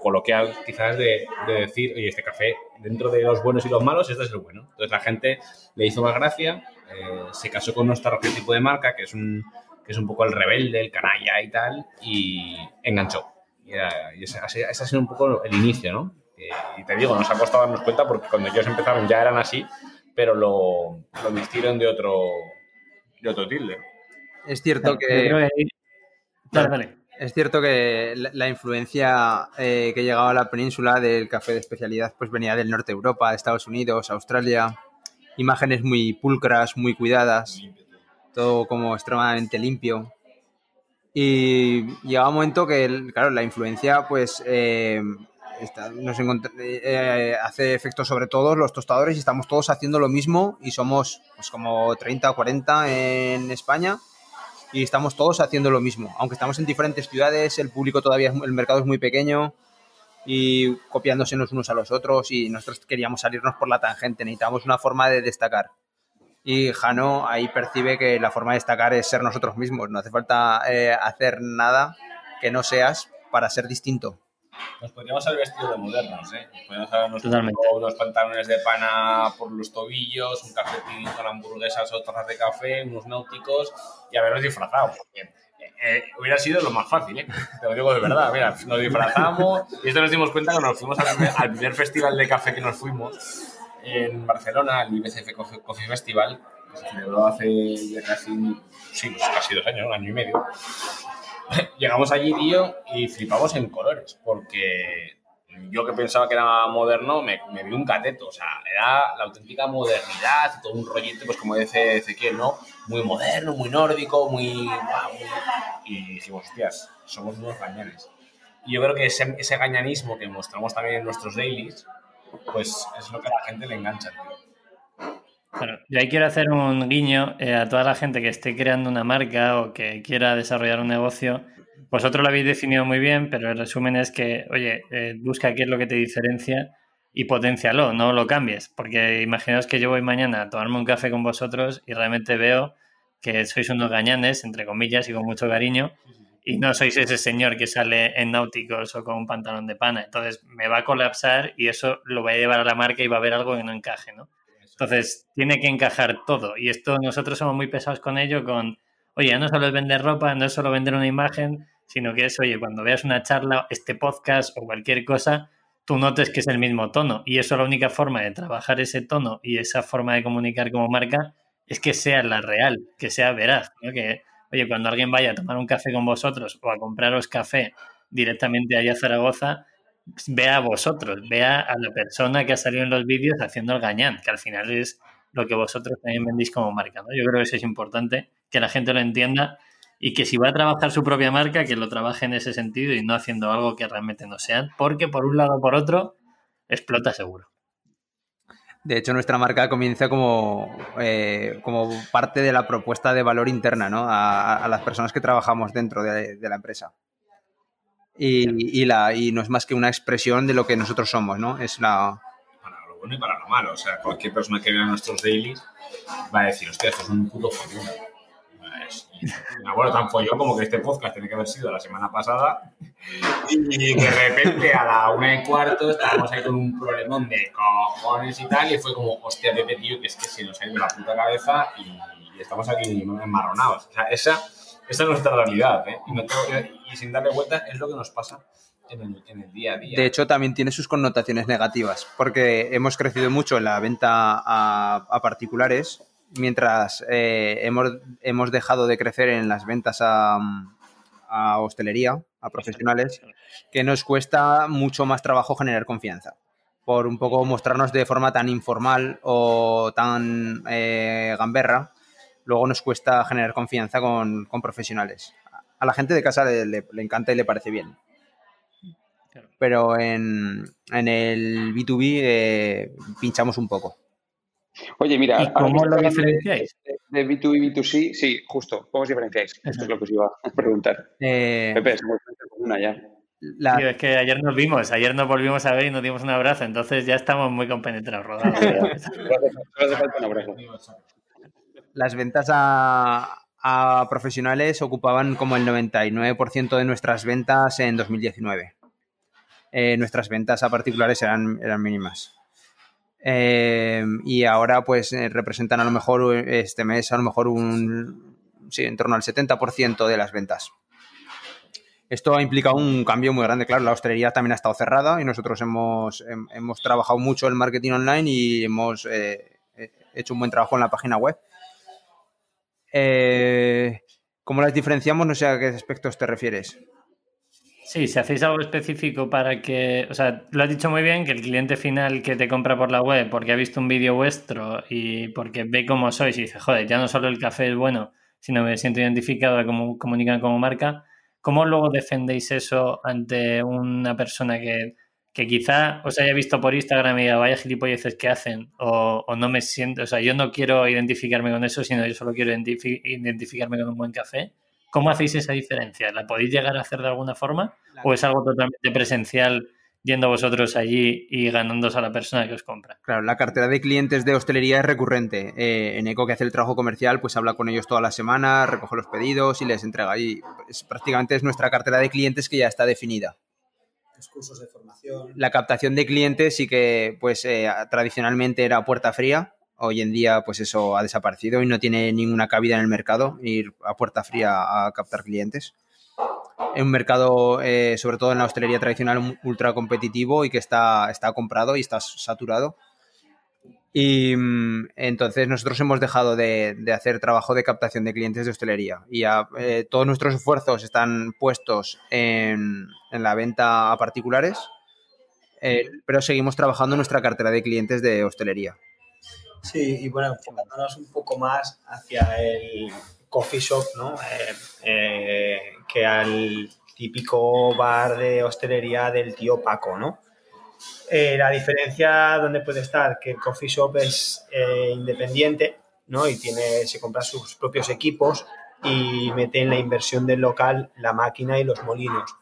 Speaker 3: coloquial quizás de, de decir, oye, este café, dentro de los buenos y los malos, este es el bueno. Entonces la gente le hizo más gracia, eh, se casó con nuestro arquetipo de marca, que es un, que es un poco el rebelde, el canalla y tal, y enganchó. Y, era- y ese, ese- ha sido un poco el inicio, ¿no? Eh, y te digo, nos ha costado darnos cuenta porque cuando ellos empezaron ya eran así, pero lo, lo vistieron de otro, de otro tilde.
Speaker 4: Es cierto
Speaker 1: Yo
Speaker 4: que...
Speaker 1: Dale, dale.
Speaker 4: Es cierto que la, influencia eh, que llegaba a la península del café de especialidad pues venía del norte de Europa, de Estados Unidos, Australia. Imágenes muy pulcras, muy cuidadas, todo como extremadamente limpio. Y llegaba un momento que, claro, la influencia pues eh, está- nos eh, hace efecto sobre todos los tostadores y estamos todos haciendo lo mismo y somos pues, como 30 o 40 en España y estamos todos haciendo lo mismo. Aunque estamos en diferentes ciudades, el público todavía, es el mercado es muy pequeño y copiándose los unos a los otros y nosotros queríamos salirnos por la tangente, necesitábamos una forma de destacar. Y Jano ahí percibe que la forma de destacar es ser nosotros mismos, no hace falta eh, hacer nada que no seas para ser distinto.
Speaker 3: Nos podríamos haber vestido de modernos, ¿eh? Podríamos haber
Speaker 1: Totalmente.
Speaker 3: unos pantalones de pana por los tobillos, un cafetín con hamburguesas o tazas de café, unos náuticos y habernos disfrazado. Eh, eh, hubiera sido lo más fácil, ¿eh? Te lo digo de verdad. Mira, nos disfrazamos y esto nos dimos cuenta cuando nos fuimos al primer, al primer festival de café que nos fuimos en Barcelona, el IBCF Coffee, Coffee Festival, que se celebró hace ya casi, sí, pues casi dos años, un año y medio. [laughs] Llegamos allí, tío, y flipamos en colores, porque yo que pensaba que era moderno, me, vi un cateto, o sea, era la auténtica modernidad, todo un rollete, pues como dice Ezequiel, ¿no? Muy moderno, muy nórdico, muy- Y dijimos, hostias, somos unos gañanes. Y yo creo que ese, ese gañanismo que mostramos también en nuestros dailies, pues es lo que a la gente le engancha, tío.
Speaker 1: Bueno, yo ahí quiero hacer un guiño eh, a toda la gente que esté creando una marca o que quiera desarrollar un negocio. Vosotros lo habéis definido muy bien, pero el resumen es que, oye, eh, busca qué es lo que te diferencia y potencialo, no lo cambies. Porque imaginaos que yo voy mañana a tomarme un café con vosotros y realmente veo que sois unos gañanes, entre comillas, y con mucho cariño, y no sois ese señor que sale en náuticos o con un pantalón de pana. Entonces me va a colapsar y eso lo va a llevar a la marca y va a haber algo que no encaje, ¿no? Entonces, tiene que encajar todo. Y esto nosotros somos muy pesados con ello, con, oye, no solo es vender ropa, no es solo vender una imagen, sino que es, oye, cuando veas una charla, este podcast o cualquier cosa, tú notes que es el mismo tono. Y eso la única forma de trabajar ese tono y esa forma de comunicar como marca es que sea la real, que sea veraz. ¿no? Que, oye, cuando alguien vaya a tomar un café con vosotros o a compraros café directamente allá a Zaragoza, vea a vosotros, vea a la persona que ha salido en los vídeos haciendo el gañán, que al final es lo que vosotros también vendéis como marca. ¿no? Yo creo que eso es importante, que la gente lo entienda y que si va a trabajar su propia marca, que lo trabaje en ese sentido y no haciendo algo que realmente no sean, porque por un lado o por otro, explota seguro.
Speaker 4: De hecho, nuestra marca comienza como, eh, como parte de la propuesta de valor interna ¿no? a, las personas que trabajamos dentro de, de la empresa. Y, y la, y no es más que una expresión de lo que nosotros somos, ¿no? Es la,
Speaker 3: Para lo bueno y para lo malo. O sea, cualquier persona que vea nuestros dailies va a decir, hostia, esto es un puto follón. abuelo tan follón como que este podcast tiene que haber sido la semana pasada. Y de repente a la una y cuarto estábamos ahí con un problemón de cojones y tal. Y fue como, hostia, Pepe, tío, que es que se nos ha ido la puta cabeza y estamos aquí enmarronados. O sea, esa, esa es nuestra realidad. ¿eh? Y, sin darle vueltas es lo que nos pasa en el, día a día.
Speaker 4: De hecho, también tiene sus connotaciones negativas, porque hemos crecido mucho en la venta a, particulares, mientras eh, hemos, hemos dejado de crecer en las ventas a, a hostelería, a profesionales, que nos cuesta mucho más trabajo generar confianza. Por un poco mostrarnos de forma tan informal o tan eh, gamberra, luego nos cuesta generar confianza con, con profesionales. A la gente de casa le- le- le encanta y le parece bien
Speaker 1: Claro.
Speaker 4: pero en, en el B2B eh, pinchamos un poco.
Speaker 2: Oye, mira,
Speaker 1: ¿Y cómo lo
Speaker 2: hablando de-
Speaker 1: diferenciáis?
Speaker 2: De, B2B y B2C, sí, justo. ¿Cómo os diferenciáis? Esto es lo que os iba a preguntar.
Speaker 4: Eh,
Speaker 2: Pepe, somos común ya.
Speaker 4: la-
Speaker 1: Tío, es que ayer nos vimos, ayer nos volvimos a ver y nos dimos un abrazo, entonces ya estamos muy compenetrados, rodados. [laughs]
Speaker 2: Hace falta un abrazo.
Speaker 4: Las ventas a, profesionales ocupaban como el 99% de nuestras ventas en 2019. Eh, nuestras ventas a particulares eran, mínimas. Eh, y ahora pues eh, representan a lo mejor este mes a lo mejor un sí, en torno al 70% de las ventas. Esto ha implicado un cambio muy grande, claro, la hostelería también ha estado cerrada y nosotros hemos, hem- hemos trabajado mucho el marketing online y hemos hecho un buen trabajo en la página web. Eh, ¿Cómo las diferenciamos? No sé a qué aspectos te refieres.
Speaker 1: Sí, si hacéis algo específico para que, o sea, lo has dicho muy bien, que el cliente final que te compra por la web porque ha visto un vídeo vuestro y porque ve cómo sois y dice, joder, ya no solo el café es bueno, sino me siento identificado como comunican como marca, ¿cómo luego defendéis eso ante una persona que, que quizá os haya visto por Instagram y diga, vaya gilipolleces que hacen o, o no me siento, o sea, yo no quiero identificarme con eso, sino yo solo quiero identifi- identificarme con un buen café? ¿Cómo hacéis esa diferencia? ¿La podéis llegar a hacer de alguna forma? ¿O es algo totalmente presencial yendo vosotros allí y ganándose a la persona que os compra?
Speaker 4: Claro, la cartera de clientes de hostelería es recurrente. Eh, en Eco, que hace el trabajo comercial, pues habla con ellos toda la semana, recoge los pedidos y les entrega. Y es- prácticamente es nuestra cartera de clientes que ya está definida.
Speaker 5: Cursos de formación.
Speaker 4: La captación de clientes sí que, pues, eh, tradicionalmente era puerta fría. Hoy en día, pues eso ha desaparecido y no tiene ninguna cabida en el mercado ir a puerta fría a captar clientes. Es un mercado, eh, sobre todo en la hostelería tradicional, ultra competitivo y que está, está comprado y está saturado. Y mm, entonces nosotros hemos dejado de, de hacer trabajo de captación de clientes de hostelería y eh, todos nuestros esfuerzos están puestos en, en la venta a particulares, eh, pero seguimos trabajando nuestra cartera de clientes de hostelería.
Speaker 5: Sí, y bueno, enfocándonos un poco más hacia el coffee shop, ¿no? Eh, que al típico bar de hostelería del tío Paco, ¿no? Eh, la diferencia donde puede estar que el coffee shop es eh, independiente, ¿no? Y tiene, se compra sus propios equipos y mete en la inversión del local la máquina y los molinos.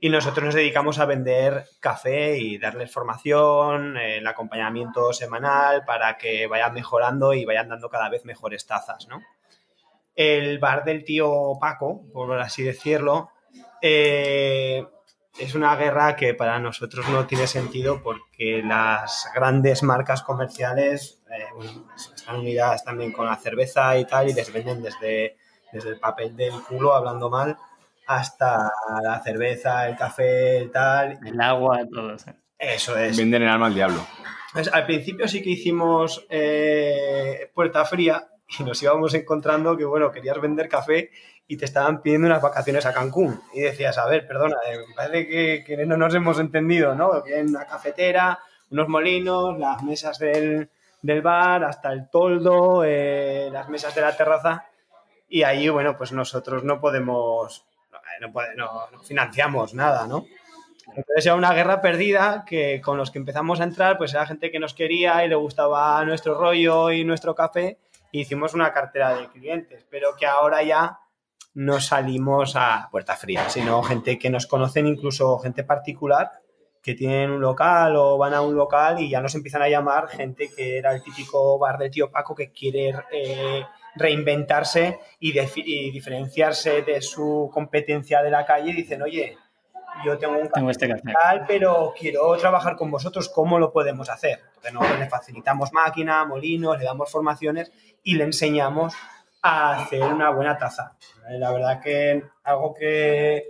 Speaker 5: Y nosotros nos dedicamos a vender café y darles formación, el acompañamiento semanal para que vayan mejorando y vayan dando cada vez mejores tazas, ¿no? El bar del tío Paco, por así decirlo, eh, es una guerra que para nosotros no tiene sentido porque las grandes marcas comerciales eh, bueno, están unidas también con la cerveza y tal y les venden desde, desde el papel del culo, hablando mal, hasta la cerveza, el café, el tal.
Speaker 1: El agua, todo. sí.
Speaker 5: Eso es.
Speaker 3: Venden el alma al diablo.
Speaker 5: Pues, al principio sí que hicimos eh, puerta fría y nos íbamos encontrando que, bueno, querías vender café y te estaban pidiendo unas vacaciones a Cancún. Y decías, a ver, perdona, eh, me parece que, que no nos hemos entendido, ¿no? Quieren una cafetera, unos molinos, las mesas del, del bar, hasta el toldo, eh, las mesas de la terraza. Y ahí, bueno, pues nosotros no podemos, no, pode- no- no financiamos nada, ¿no? Entonces era una guerra perdida que con los que empezamos a entrar, pues era gente que nos quería y le gustaba nuestro rollo y nuestro café. Y hicimos una cartera de clientes, pero que ahora ya no salimos a puerta fría, sino gente que nos conocen, incluso gente particular que tienen un local o van a un local y ya nos empiezan a llamar gente que era el típico bar de tío Paco que quiere eh, reinventarse y, y diferenciarse de su competencia de la calle. Dicen, oye, yo tengo un
Speaker 1: Tengo este
Speaker 5: tal, pero quiero trabajar con vosotros, ¿cómo lo podemos hacer? Entonces nosotros le facilitamos máquina, molinos, le damos formaciones y le enseñamos hacer una buena taza. Eh, La verdad que algo que,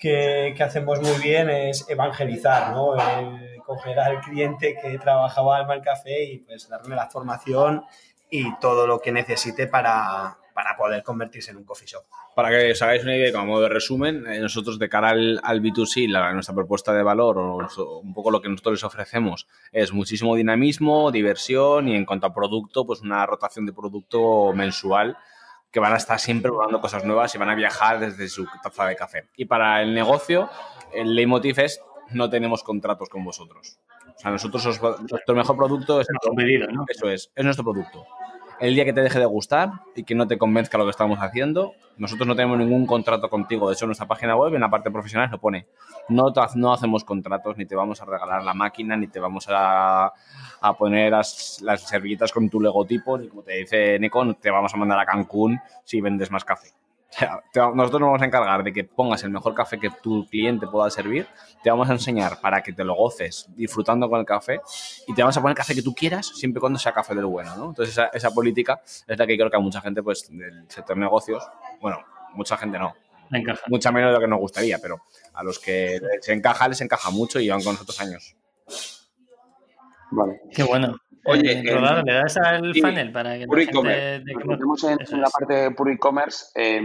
Speaker 5: que, hacemos muy bien es evangelizar, ¿no? El coger al cliente que trabajaba al mal café y pues darle la formación y todo lo que necesite para, para poder convertirse en un coffee shop.
Speaker 3: Para que os hagáis una idea, como modo de resumen, eh, nosotros de cara al, al B2C, la- nuestra propuesta de valor o un poco lo que nosotros les ofrecemos es muchísimo dinamismo, diversión y en cuanto a producto, pues una rotación de producto mensual que van a estar siempre probando cosas nuevas y van a viajar desde su taza de café. Y para el negocio, el leitmotiv es no tenemos contratos con vosotros. O sea, nosotros os- nuestro mejor producto es
Speaker 1: Nuestro pedido, ¿no?
Speaker 3: eso es, es nuestro producto. El día que te deje de gustar y que no te convenzca lo que estamos haciendo, nosotros no tenemos ningún contrato contigo. De hecho, en nuestra página web, en la parte profesional, lo pone. No, no hacemos contratos, ni te vamos a regalar la máquina, ni te vamos a, poner las, las servilletas con tu logotipo, ni como te dice Nico, te vamos a mandar a Cancún si vendes más café. Sea, nosotros nos vamos a encargar de que pongas el mejor café que tu cliente pueda servir, te vamos a enseñar para que te lo goces disfrutando con el café y te vamos a poner el café que tú quieras siempre y cuando sea café del bueno, ¿no? Entonces esa, esa política es la que creo que a mucha gente pues del sector negocios, bueno, mucha gente no,
Speaker 1: encaja.
Speaker 3: mucha menos de lo que nos gustaría, pero a los que les encaja, les encaja mucho y llevan con nosotros años.
Speaker 2: Vale.
Speaker 1: Qué bueno.
Speaker 2: Oye,
Speaker 1: Eh, Rodado, ¿le das al
Speaker 2: sí,
Speaker 1: funnel para que la
Speaker 2: Puro
Speaker 1: gente
Speaker 2: e-commerce.
Speaker 1: de
Speaker 2: Nos metemos en, la parte de puro e-commerce eh,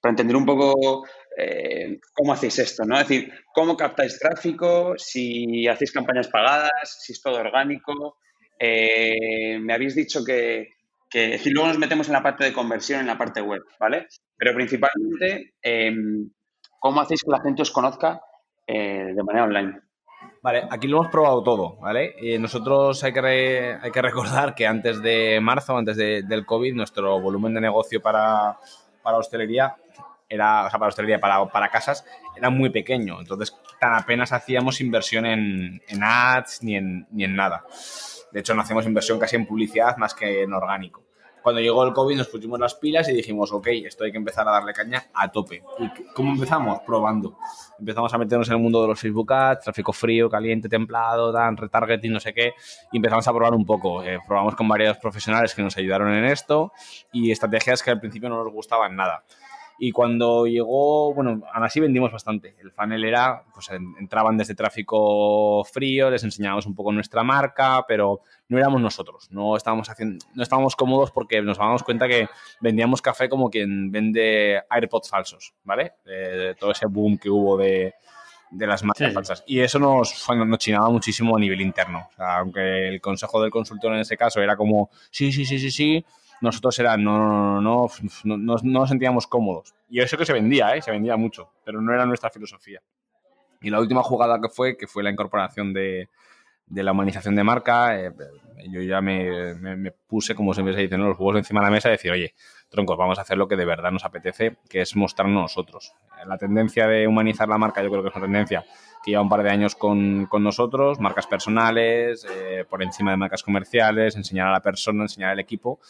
Speaker 2: para entender un poco eh, cómo hacéis esto, ¿no? Es decir, cómo captáis tráfico, si hacéis campañas pagadas, si es todo orgánico. Eh, me habéis dicho que, que es decir, luego nos metemos en la parte de conversión, en la parte web, ¿vale? Pero principalmente, eh, ¿cómo hacéis que la gente os conozca eh, de manera online?
Speaker 3: Vale, aquí lo hemos probado todo, ¿vale? Nosotros hay que, hay que recordar que antes de marzo, antes de- del COVID, nuestro volumen de negocio para, para hostelería era, o sea, para hostelería, para, para casas, era muy pequeño. Entonces, tan apenas hacíamos inversión en, en ads ni en, ni en nada. De hecho, no hacemos inversión casi en publicidad más que en orgánico. Cuando llegó el COVID nos pusimos las pilas y dijimos, ok, esto hay que empezar a darle caña a tope. ¿Y cómo empezamos? Probando. Empezamos a meternos en el mundo de los Facebook Ads, tráfico frío, caliente, templado, dan, retargeting, no sé qué, y empezamos a probar un poco. Eh, probamos con varios profesionales que nos ayudaron en esto y estrategias que al principio no nos gustaban nada. Y cuando llegó, bueno, aún así vendimos bastante. El funnel era, pues en- entraban desde tráfico frío, les enseñábamos un poco nuestra marca, pero no éramos nosotros. No estábamos, haciendo, no estábamos cómodos porque nos dábamos cuenta que vendíamos café como quien vende AirPods falsos, ¿vale? Eh, todo ese boom que hubo de, de las marcas
Speaker 1: Sí,
Speaker 3: falsas. Y eso nos, nos chinaba muchísimo a nivel interno. O sea, aunque el consejo del consultor en ese caso era como, sí, sí, sí, sí, sí, nosotros era, no, no, no, no, no, no, no nos sentíamos cómodos. Y eso que se vendía, ¿eh? se vendía mucho, pero no era nuestra filosofía. Y la última jugada que fue, que fue la incorporación de, de la humanización de marca, eh, yo ya me, me- me puse, como siempre se dice, ¿no? los huevos encima de la mesa y decir, oye, troncos, vamos a hacer lo que de verdad nos apetece, que es mostrarnos nosotros. La tendencia de humanizar la marca yo creo que es una tendencia que lleva un par de años con, con nosotros, marcas personales, eh, por encima de marcas comerciales, enseñar a la persona, enseñar al equipo.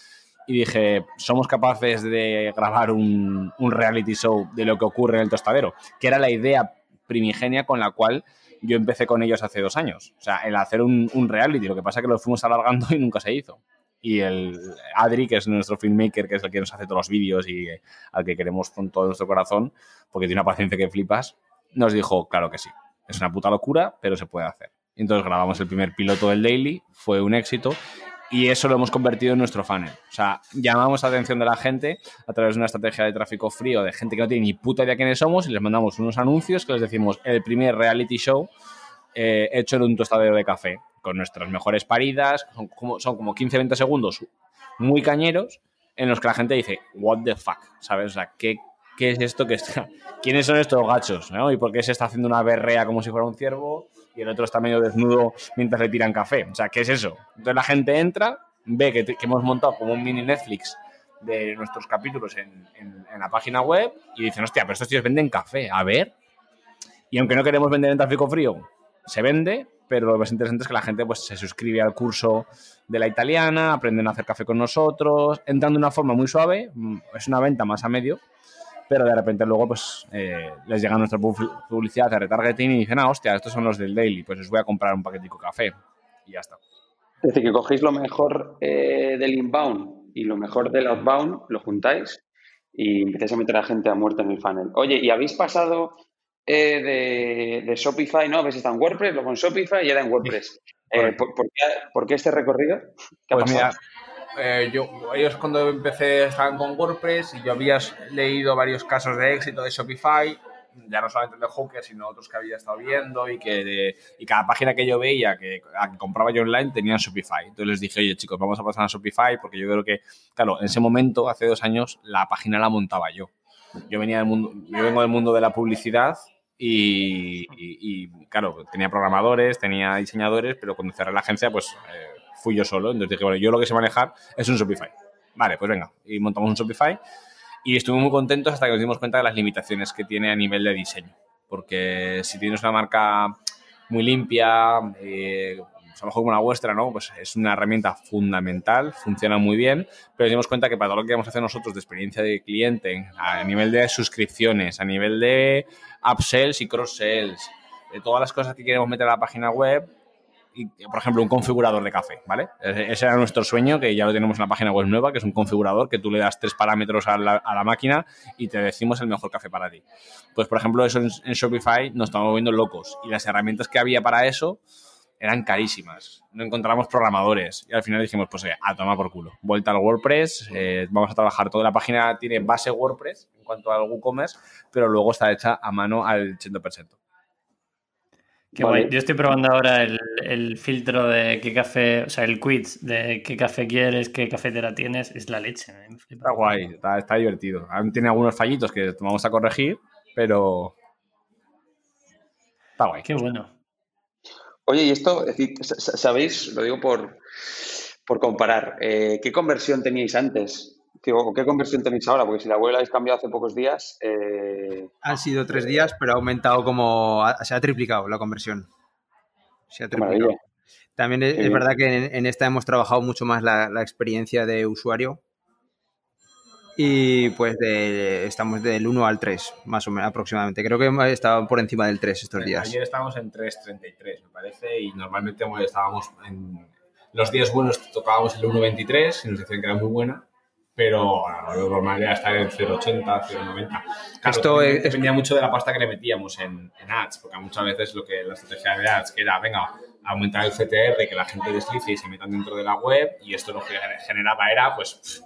Speaker 3: Y dije, somos capaces de grabar un, un reality show de lo que ocurre en el tostadero, que era la idea primigenia con la cual yo empecé con ellos hace dos años. O sea, el hacer un, un reality, lo que pasa es que lo fuimos alargando y nunca se hizo. Y el Adri, que es nuestro filmmaker, que es el que nos hace todos los vídeos y al que queremos con todo nuestro corazón, porque tiene una paciencia que flipas, nos dijo, claro que sí. Es una puta locura, pero se puede hacer. Entonces grabamos el primer piloto del Daily, fue un éxito y eso lo hemos convertido en nuestro funnel. O sea, llamamos la atención de la gente a través de una estrategia de tráfico frío de gente que no tiene ni puta idea quiénes somos y les mandamos unos anuncios que les decimos el primer reality show eh, hecho en un tostadero de café con nuestras mejores paridas. Son como, son como 15-20 segundos muy cañeros en los que la gente dice, what the fuck, ¿sabes? O sea, ¿qué, qué es esto que está? ¿Quiénes son estos gachos? ¿no? ¿Y por qué se está haciendo una berrea como si fuera un ciervo? Y el otro está medio desnudo mientras le tiran café. O sea, ¿qué es eso? Entonces la gente entra, ve que, hemos montado como un mini Netflix de nuestros capítulos en la página web y dicen, hostia, pero estos tíos venden café, a ver. Y aunque no queremos vender en tráfico frío, se vende pero lo más interesante es que la gente pues, se suscribe al curso de la italiana, aprenden a hacer café con nosotros, entran de una forma muy suave, mm, es una venta más a medio, pero de repente luego pues eh, les llega nuestra pu- publicidad de retargeting y dicen, ah, hostia, estos son los del daily, pues os voy a comprar un paquetico de café y ya está.
Speaker 2: Es decir, que cogéis lo mejor eh, del inbound y lo mejor del outbound, lo juntáis y empezáis a meter a gente a muerte en el funnel. Oye, ¿y habéis pasado eh, de, de Shopify, no? ¿Ves? Está en WordPress, luego en Shopify y ahora en WordPress. Eh. ¿por, por qué, por qué este recorrido? ¿Qué ha
Speaker 3: Pues
Speaker 2: pasado?
Speaker 3: mira, eh, yo, ellos cuando empecé estaban con WordPress y yo había leído varios casos de éxito de Shopify, ya no solamente de Hooker, sino otros que había estado viendo y que y cada página que yo veía que, a que compraba yo online tenía Shopify. Entonces les dije, oye chicos, vamos a pasar a Shopify porque yo creo que, claro, en ese momento, hace dos años, la página la montaba yo. Yo venía del mundo, yo vengo del mundo de la publicidad y, y- y, claro, tenía programadores, tenía diseñadores, pero cuando cerré la agencia, pues eh, fui yo solo. Entonces dije, bueno, yo lo que sé manejar es un Shopify. Vale, pues venga. Y montamos un Shopify y estuvimos muy contentos hasta que nos dimos cuenta de las limitaciones que tiene a nivel de diseño. Porque si tienes una marca muy limpia, eh, a lo mejor como la vuestra, ¿no? Pues es una herramienta fundamental, funciona muy bien, pero nos dimos cuenta que para todo lo que queremos hacer nosotros de experiencia de cliente, a nivel de suscripciones, a nivel de upsells y cross-sells, de todas las cosas que queremos meter a la página web, por ejemplo, un configurador de café, ¿vale? Ese ese era nuestro sueño, que ya lo tenemos en la página web nueva, que es un configurador que tú le das tres parámetros a la, máquina y te decimos el mejor café para ti. Pues, por ejemplo, eso en, Shopify nos estamos volviendo locos y las herramientas que había para eso eran carísimas. No encontramos programadores y al final dijimos, pues a tomar por culo. Vuelta al WordPress, eh, vamos a trabajar toda la página, tiene base WordPress en cuanto al WooCommerce, pero luego está hecha a mano al 80%.
Speaker 1: Qué
Speaker 2: Vale.
Speaker 1: guay. Yo estoy probando ahora el, el filtro de qué café, o sea, el quiz de qué café quieres, qué cafetera tienes. Es la leche.
Speaker 3: Está guay, está, está divertido. Aún tiene algunos fallitos que vamos a corregir, pero está guay.
Speaker 1: Qué bueno.
Speaker 2: Oye, y esto, ¿sabéis? Lo digo por, por comparar. eh, ¿Qué conversión teníais antes? Digo, ¿o ¿Qué conversión tenéis ahora? Porque si la web la habéis cambiado hace pocos días, eh,
Speaker 4: Han sido tres días, pero ha aumentado como. ha- Se ha triplicado la conversión. Se ha triplicado.
Speaker 2: maravilla.
Speaker 4: También es, verdad que en, en esta hemos trabajado mucho más la, la experiencia de usuario. Y pues de- estamos del 1 al 3, más o menos aproximadamente. Creo que hemos estado por encima del 3 estos días.
Speaker 3: Ayer estábamos en 3.33, me parece, y normalmente bueno, estábamos en los días buenos tocábamos el 1.23 y nos decían que era muy buena, pero lo normal era estar en 0.80, 0.90. Claro,
Speaker 4: Esto
Speaker 3: dependía,
Speaker 4: es-
Speaker 3: dependía mucho de la pasta que le metíamos en, en ads, porque muchas veces lo que la estrategia de ads que era, venga, aumentar el CTR, que la gente deslice y se metan dentro de la web, y esto lo que generaba era, pues,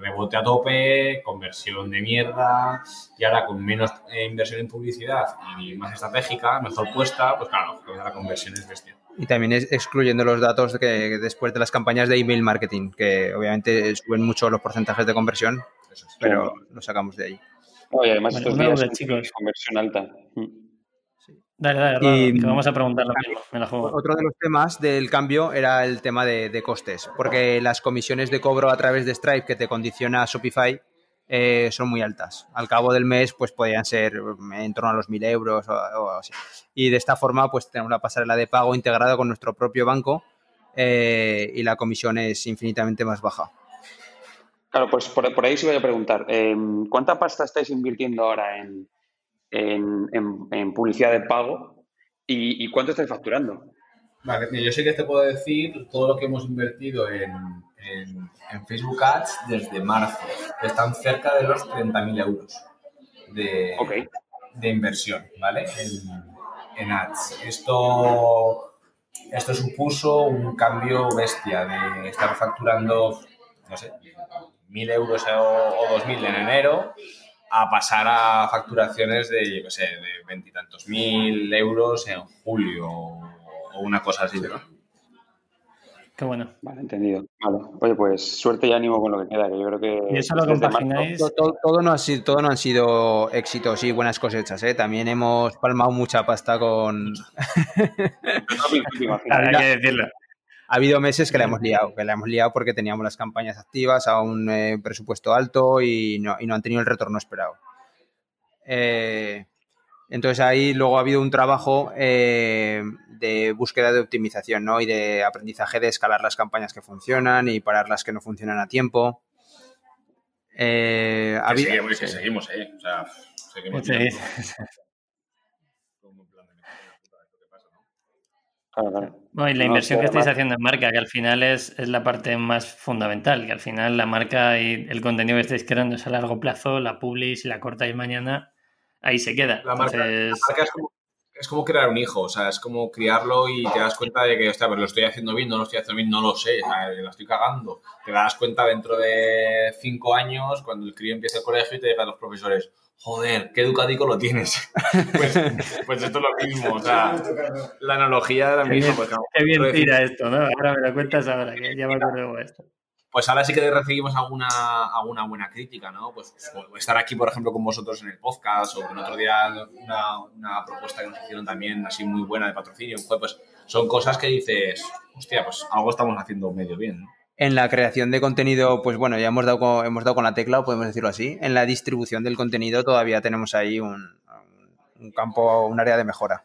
Speaker 3: rebote a tope, conversión de mierda, y ahora con menos eh, inversión en publicidad y más estratégica, mejor puesta, pues claro, la conversión es bestia.
Speaker 4: Y también es excluyendo los datos de que después de las campañas de email marketing, que obviamente suben mucho los porcentajes de conversión,
Speaker 3: Eso es.
Speaker 4: pero lo sacamos de ahí.
Speaker 2: no, y además estos días son
Speaker 1: chicos.
Speaker 2: conversión alta. Mm.
Speaker 1: Dale, dale,
Speaker 4: Y-
Speaker 1: que vamos a preguntar lo mismo. Me la juego.
Speaker 4: Otro de los temas del cambio era el tema de, de costes, porque las comisiones de cobro a través de Stripe que te condiciona Shopify eh, son muy altas. Al cabo del mes, pues podían ser en torno a los 1.000 euros o, o así. Y de esta forma, pues tenemos la pasarela de pago integrada con nuestro propio banco eh, y la comisión es infinitamente más baja.
Speaker 2: Claro, pues por, por ahí sí voy a preguntar. eh, ¿Cuánta pasta estáis invirtiendo ahora en, en- en- en publicidad de pago y, y cuánto estáis facturando?
Speaker 3: Vale, yo sé que te puedo decir todo lo que hemos invertido en, en- Facebook Ads desde marzo. Están cerca de los 30.000 euros de, de inversión, ¿vale? En, en ads. Esto, esto supuso un cambio bestia de estar facturando, no sé, 1.000 euros o, o 2.000 en enero a pasar a facturaciones de, yo qué sé, de veintitantos mil euros en julio o una cosa así, ¿no?
Speaker 1: Qué bueno.
Speaker 2: Vale, entendido. Vale. Oye, pues suerte y ánimo con lo que queda, que yo creo que...
Speaker 1: ¿Y eso lo compagináis?
Speaker 4: Todo, todo- todo no ha sido, todo no han sido éxitos y buenas cosechas. ¿eh? También hemos palmado mucha pasta con... [laughs] [laughs]
Speaker 1: Hay que decirlo.
Speaker 4: Ha habido meses que la hemos liado, que la hemos liado porque teníamos las campañas activas a un eh, presupuesto alto y no, y no han tenido el retorno esperado. Eh, Entonces ahí luego ha habido un trabajo eh, de búsqueda de optimización ¿no? y de aprendizaje de escalar las campañas que funcionan y parar las que no funcionan a tiempo. Eh,
Speaker 3: Que
Speaker 4: habido-
Speaker 3: seguimos, que seguimos, ¿eh? O sea, seguimos.
Speaker 1: Sí. [laughs]
Speaker 3: Como en plan de, "Coño, puta, ¿esto qué pasa, no?".
Speaker 2: Claro, claro.
Speaker 1: Bueno, y la
Speaker 2: No,
Speaker 1: inversión que estáis
Speaker 2: además-
Speaker 1: haciendo en marca, que al final es, es la parte más fundamental, que al final la marca y el contenido que estáis creando es a largo plazo, la publi, si la cortáis mañana, ahí se queda.
Speaker 3: La marca- es como, es como crear un hijo, o sea, es como criarlo y te das cuenta de que, hostia, pues lo estoy haciendo bien, no lo estoy haciendo bien, no lo sé, o sea, la estoy cagando. Te das cuenta dentro de cinco años, cuando el crío empieza el colegio y te digan los profesores, joder, qué educadico lo tienes. [laughs] pues, pues esto es lo mismo, o sea, la analogía es la misma. Pues,
Speaker 1: qué bien tira esto, ¿no? Ahora me lo cuentas ahora, que ya me acuerdo esto.
Speaker 3: pues ahora sí que recibimos alguna, alguna buena crítica, ¿no? Pues, pues, estar aquí, por ejemplo, con vosotros en el podcast o el otro día una, una propuesta que nos hicieron también así muy buena de patrocinio, pues son cosas que dices, hostia, pues algo estamos haciendo medio bien, ¿no?
Speaker 4: En la creación de contenido, pues bueno, ya hemos dado con, hemos dado con la tecla, o podemos decirlo así. En la distribución del contenido todavía tenemos ahí un, un campo, un área de mejora.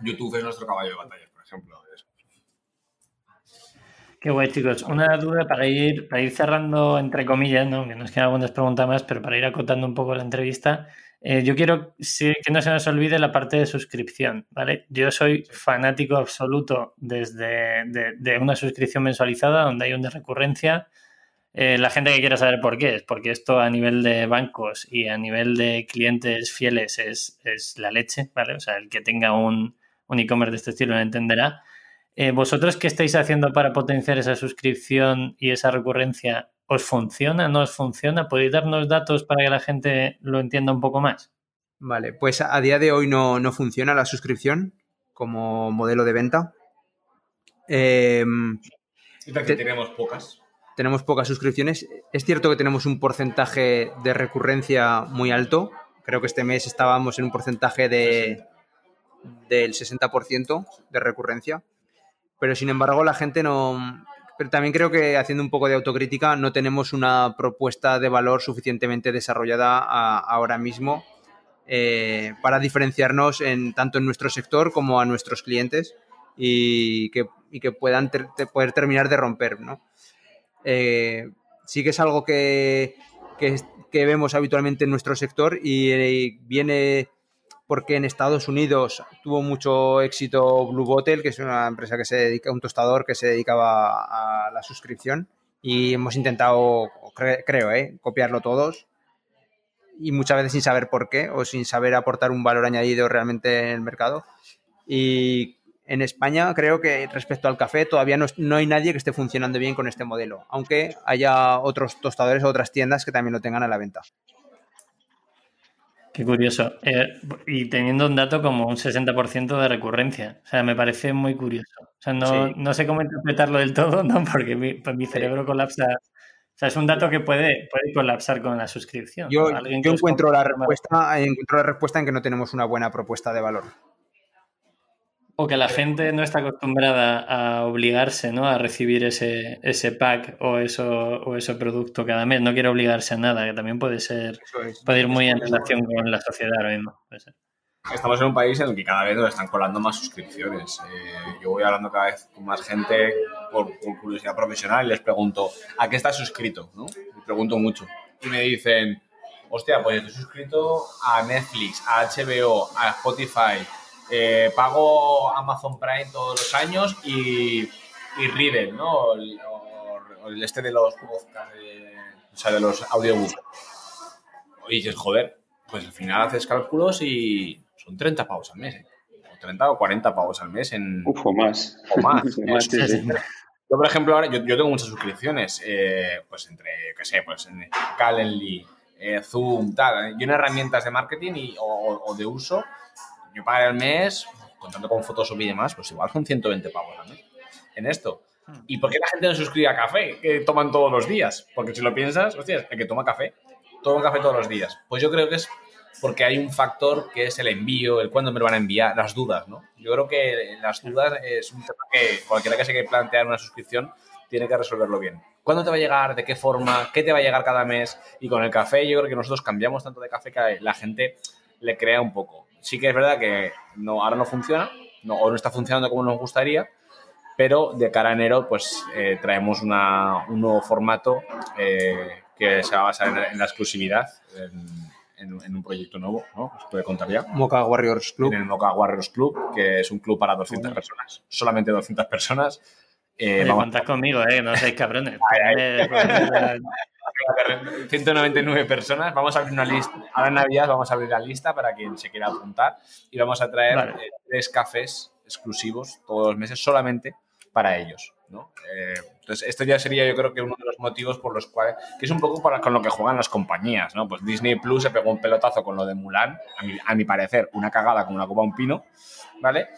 Speaker 3: YouTube es nuestro caballo de batalla, por ejemplo.
Speaker 1: Qué guay, chicos. Una duda para ir, para ir cerrando, entre comillas, ¿no? que nos quedan algunas preguntas más, pero para ir acotando un poco la entrevista. Eh, yo quiero sí, que no se nos olvide la parte de suscripción, ¿vale? Yo soy fanático absoluto desde de, de una suscripción mensualizada donde hay una recurrencia. Eh, la gente que quiera saber por qué es, porque esto a nivel de bancos y a nivel de clientes fieles es, es la leche, ¿vale? O sea, el que tenga un, un e-commerce de este estilo lo entenderá. Eh, ¿Vosotros qué estáis haciendo para potenciar esa suscripción y esa recurrencia? ¿Os funciona? ¿No os funciona? ¿Podéis darnos datos para que la gente lo entienda un poco más?
Speaker 4: Vale, pues a día de hoy no, no funciona la suscripción como modelo de venta. Eh,
Speaker 3: Y que
Speaker 4: Te-
Speaker 3: tenemos pocas.
Speaker 4: tenemos pocas suscripciones. Es cierto que tenemos un porcentaje de recurrencia muy alto. Creo que este mes estábamos en un porcentaje de, del 60% de recurrencia. Pero sin embargo, la gente no. Pero también creo que haciendo un poco de autocrítica, no tenemos una propuesta de valor suficientemente desarrollada ahora mismo eh, para diferenciarnos en, tanto en nuestro sector como a nuestros clientes y que, y que puedan poder terminar de romper. ¿no? Eh, sí que es algo que, que, que vemos habitualmente en nuestro sector y eh, viene porque en Estados Unidos tuvo mucho éxito Blue Bottle, que es una empresa que se dedica, un tostador que se dedicaba a la suscripción y hemos intentado, cre- creo, ¿eh? copiarlo todos y muchas veces sin saber por qué o sin saber aportar un valor añadido realmente en el mercado. Y en España creo que respecto al café todavía no, no hay nadie que esté funcionando bien con este modelo, aunque haya otros tostadores o otras tiendas que también lo tengan a la venta.
Speaker 1: Qué curioso. Eh, y teniendo un dato como un 60% de recurrencia. O sea, me parece muy curioso. O sea, no,
Speaker 4: Sí.
Speaker 1: no sé cómo interpretarlo del todo, ¿no? [laughs] Porque mi, pues mi cerebro colapsa. O sea, es un dato que puede, puede colapsar con la suscripción.
Speaker 4: Yo, yo encuentro, la respuesta, encuentro la respuesta en que no tenemos una buena propuesta de valor.
Speaker 1: O que la gente no está acostumbrada a obligarse, ¿no? A recibir ese, ese pack o eso, o ese producto cada mes. No quiere obligarse a nada, que también puede ser,
Speaker 4: es.
Speaker 1: puede ir muy en relación con la sociedad ahora mismo. Puede ser.
Speaker 3: Estamos en un país en el que cada vez nos están colando más suscripciones. Eh, yo voy hablando cada vez con más gente por, por curiosidad profesional y les pregunto, ¿a qué estás suscrito? ¿no? Les pregunto mucho. Y me dicen, hostia, pues estoy suscrito a Netflix, a HBO, a Spotify, eh, pago Amazon Prime todos los años y, y Riddle, ¿no? El, o- o el este de los podcasts, de- o sea, de los audiobooks. Y dices, joder, pues al final haces cálculos y son 30 pavos al mes, ¿eh? O 30 o 40 pavos al mes en...
Speaker 2: Uf, o más.
Speaker 3: O más. [laughs]
Speaker 2: Más, sí, sí.
Speaker 3: Yo, por ejemplo, ahora yo, yo tengo muchas suscripciones, eh, pues entre, qué sé, pues en Calendly, eh, Zoom, tal. Yo en herramientas de marketing y, o de uso, yo pagaré al mes, contando con Photoshop y demás, pues igual son 120 pavos al mes en esto. ¿Y por qué la gente no suscribe a café que toman todos los días? Porque si lo piensas, hostias, el que toma café, toma café todos los días. Pues yo creo que es porque hay un factor que es el envío, el cuándo me lo van a enviar, las dudas, ¿no? Yo creo que las dudas es un tema que cualquiera que se quiera plantear una suscripción tiene que resolverlo bien. ¿Cuándo te va a llegar? ¿De qué forma? ¿Qué te va a llegar cada mes? Y con el café yo creo que nosotros cambiamos tanto de café que la gente le crea un poco. Sí que es verdad que no, ahora no funciona, no, o no está funcionando como nos gustaría, pero de cara a enero pues eh, traemos una, un nuevo formato eh, que se va a basar en, en la exclusividad, en, en- en un proyecto nuevo, ¿no? ¿Os puede contar ya?
Speaker 4: Mocha Warriors Club.
Speaker 3: En el Mocha Warriors Club, que es un club para 200 personas, solamente 200 personas. Eh,
Speaker 1: Oye,
Speaker 3: vamos-
Speaker 1: contad conmigo, eh, no seáis cabrones.
Speaker 3: Ay, [laughs] 199 personas. Vamos a abrir una lista. Ahora en Navidad vamos a abrir la lista para quien se quiera apuntar y vamos a traer
Speaker 1: Vale.
Speaker 3: eh, tres cafés exclusivos todos los meses solamente para ellos. ¿no? Eh, entonces, esto ya sería yo creo que uno de los motivos por los cuales, que es un poco para, con lo que juegan las compañías. ¿no? Pues Disney Plus se pegó un pelotazo con lo de Mulan, a mi, a mi parecer, una cagada como una copa a un pino, ¿vale?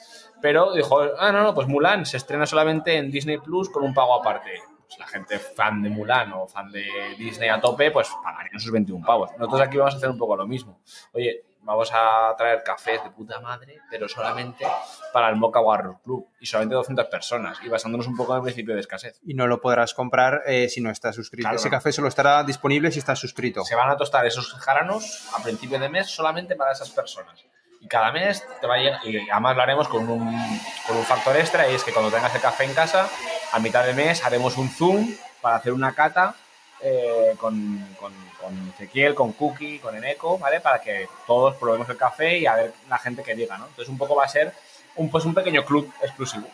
Speaker 3: Pero dijo, ah, no, no, pues Mulan se estrena solamente en Disney Plus con un pago aparte. Pues la gente fan de Mulan o fan de Disney a tope, pues pagarían sus 21 pavos. Nosotros aquí vamos a hacer un poco lo mismo. Oye, vamos a traer cafés de puta madre, pero solamente para el Mocha Warrior Club y solamente 200 personas y basándonos un poco en el principio de escasez.
Speaker 4: Y no lo podrás comprar eh, si no estás suscrito.
Speaker 3: Claro,
Speaker 4: Ese
Speaker 3: no.
Speaker 4: café solo estará disponible si estás suscrito.
Speaker 3: Se van a tostar esos jaranos a principio de mes solamente para esas personas. Y cada mes te va a llegar, y además lo haremos con un, con un factor extra, y es que cuando tengas el café en casa, a mitad de mes haremos un Zoom para hacer una cata eh, con, con, con Ezequiel, con Cookie, con Eneco, ¿vale? Para que todos probemos el café y a ver la gente que llega, ¿no? Entonces un poco va a ser un, pues un pequeño club exclusivo,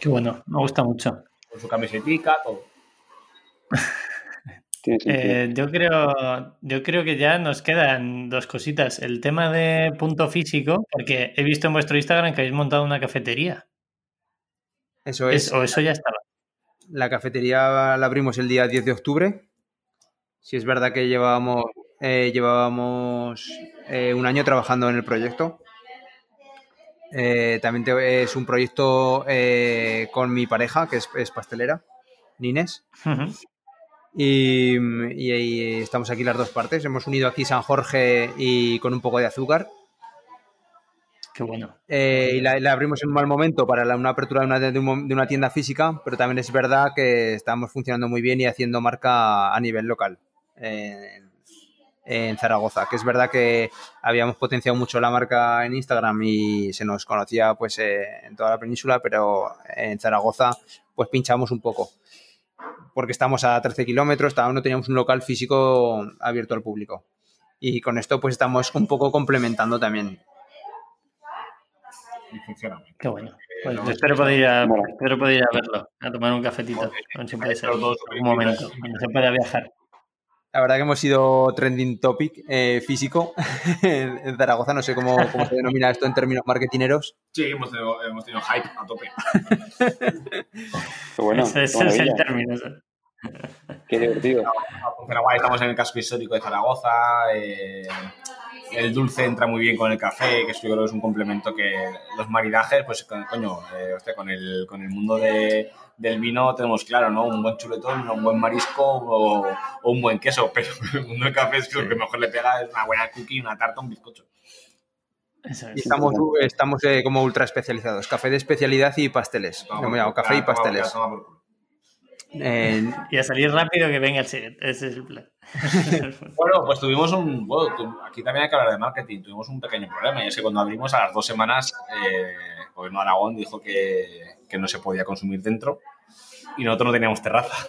Speaker 1: Qué bueno, me gusta mucho.
Speaker 3: con su camisetica, todo. [laughs]
Speaker 1: Eh, yo creo, yo creo que ya nos quedan dos cositas. El tema de punto físico, porque he visto en vuestro Instagram que habéis montado una cafetería.
Speaker 4: Eso
Speaker 1: Es-
Speaker 4: es.
Speaker 1: o eso ya estaba.
Speaker 4: La cafetería la abrimos el día 10 de octubre. Si es verdad que llevábamos, eh, llevábamos eh, un año trabajando en el proyecto. Eh, también te- es un proyecto con mi pareja, que es, es pastelera, Nines. Y, y- y estamos aquí las dos partes. Hemos unido aquí San Jorge y con un poco de azúcar.
Speaker 1: Qué bueno.
Speaker 4: Eh, y la, abrimos en un mal momento para una apertura de una, de una tienda física, pero también es verdad que estamos funcionando muy bien y haciendo marca a nivel local en, Zaragoza. Que es verdad que habíamos potenciado mucho la marca en Instagram y se nos conocía pues eh, en toda la península, pero en Zaragoza pues pinchamos un poco. Porque estamos a 13 kilómetros, no teníamos un local físico abierto al público. Y con esto pues estamos un poco complementando también.
Speaker 3: Y funciona bien.
Speaker 1: Qué bueno. Pues
Speaker 3: no,
Speaker 1: espero, poder ir a, espero poder ir a verlo, a tomar un cafetito. A ver si puede ser
Speaker 3: dos
Speaker 1: un momento, cuando se pueda viajar.
Speaker 4: La verdad que hemos sido trending topic eh, físico [laughs] en Zaragoza. No sé cómo, cómo se denomina esto en términos marketineros.
Speaker 3: Sí, hemos tenido, hemos tenido hype a tope.
Speaker 2: Qué bueno,
Speaker 1: ese ese es el término.
Speaker 2: qué divertido.
Speaker 3: Funciona guay, estamos en el casco histórico de Zaragoza. eh, el dulce entra muy bien con el café, que eso yo creo que es un complemento que los maridajes, pues co- coño, eh, hostia, con, el, con el mundo de- del vino tenemos claro, ¿no? Un buen chuletón, un buen marisco o, o un buen queso, [laughs] pero el mundo del café es que lo que mejor le pega es una buena cookie, una tarta, un bizcocho.
Speaker 1: Eso
Speaker 4: Y
Speaker 1: es.
Speaker 4: estamos, estamos eh, como ultra especializados. Café de especialidad y pasteles. Llamado café y
Speaker 3: Toma, toma,
Speaker 4: pasteles. Eh,
Speaker 1: Y a salir rápido que venga el siguiente. Ese es el plan.
Speaker 3: Bueno, pues tuvimos un. Bueno, aquí también hay que hablar de marketing. Tuvimos un pequeño problema y es que cuando abrimos a las dos semanas, eh, el gobierno de Aragón dijo que, que no se podía consumir dentro y nosotros no teníamos terraza.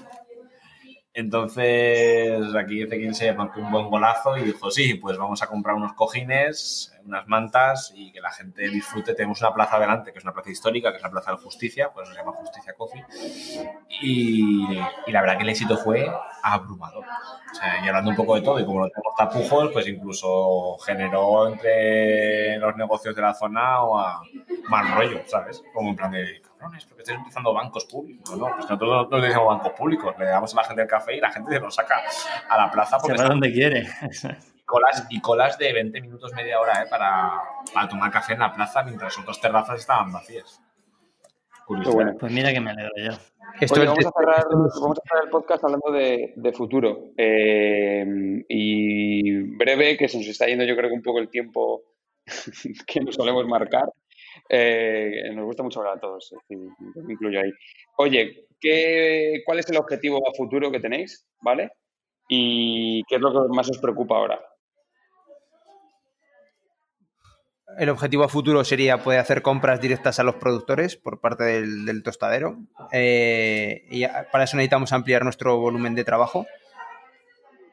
Speaker 3: Entonces aquí Ezequiel se marcó un buen golazo y dijo: Sí, pues vamos a comprar unos cojines, unas mantas y que la gente disfrute. Tenemos una plaza delante, que es una plaza histórica, que es la Plaza de Justicia, pues se llama Justicia Coffee. Y, y la verdad que el éxito fue abrumador. O sea, y hablando un poco de todo, y como no tenemos tapujos, pues incluso generó entre los negocios de la zona o a mal rollo, ¿sabes? Como en plan de, cabrones, porque estáis utilizando bancos públicos. No, pues nosotros no, no utilizamos bancos públicos, le damos a la gente el café y la gente se lo saca a la plaza
Speaker 1: Se
Speaker 3: porque
Speaker 1: va
Speaker 3: están
Speaker 1: donde quiere.
Speaker 3: colas y colas de 20 minutos, media hora, ¿eh? Para, para tomar café en la plaza mientras otras terrazas estaban vacías.
Speaker 2: Bueno.
Speaker 1: Pues mira que me alegro yo.
Speaker 4: esto
Speaker 2: Oye,
Speaker 4: es-
Speaker 2: vamos a cerrar, vamos a cerrar el podcast hablando de, de futuro. Eh, y breve, que se nos está yendo yo creo que un poco el tiempo [laughs] que nos solemos marcar. Eh, nos gusta mucho hablar a todos, me incluyo ahí. Oye, ¿qué, ¿cuál es el objetivo a futuro que tenéis? ¿Vale? ¿Y qué es lo que más os preocupa ahora?
Speaker 4: el objetivo a futuro sería poder hacer compras directas a los productores por parte del, tostadero. Eh, y para eso necesitamos ampliar nuestro volumen de trabajo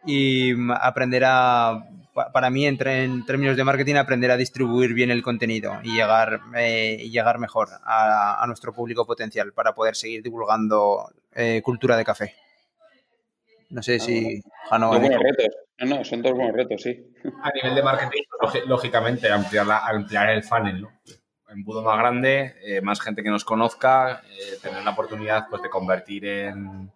Speaker 4: y mm, aprender a, para mí, en, tre- en términos de marketing, aprender a distribuir bien el contenido y llegar, eh, y llegar mejor a, a nuestro público potencial para poder seguir divulgando eh, cultura de café. No sé si Jano
Speaker 2: Dos buenos retos. No, no, son dos buenos retos, sí.
Speaker 3: A nivel de marketing, lógi- lógicamente, ampliar, la- ampliar el funnel, ¿no? Embudo más grande, eh, más gente que nos conozca, eh, tener la oportunidad pues, de convertir en,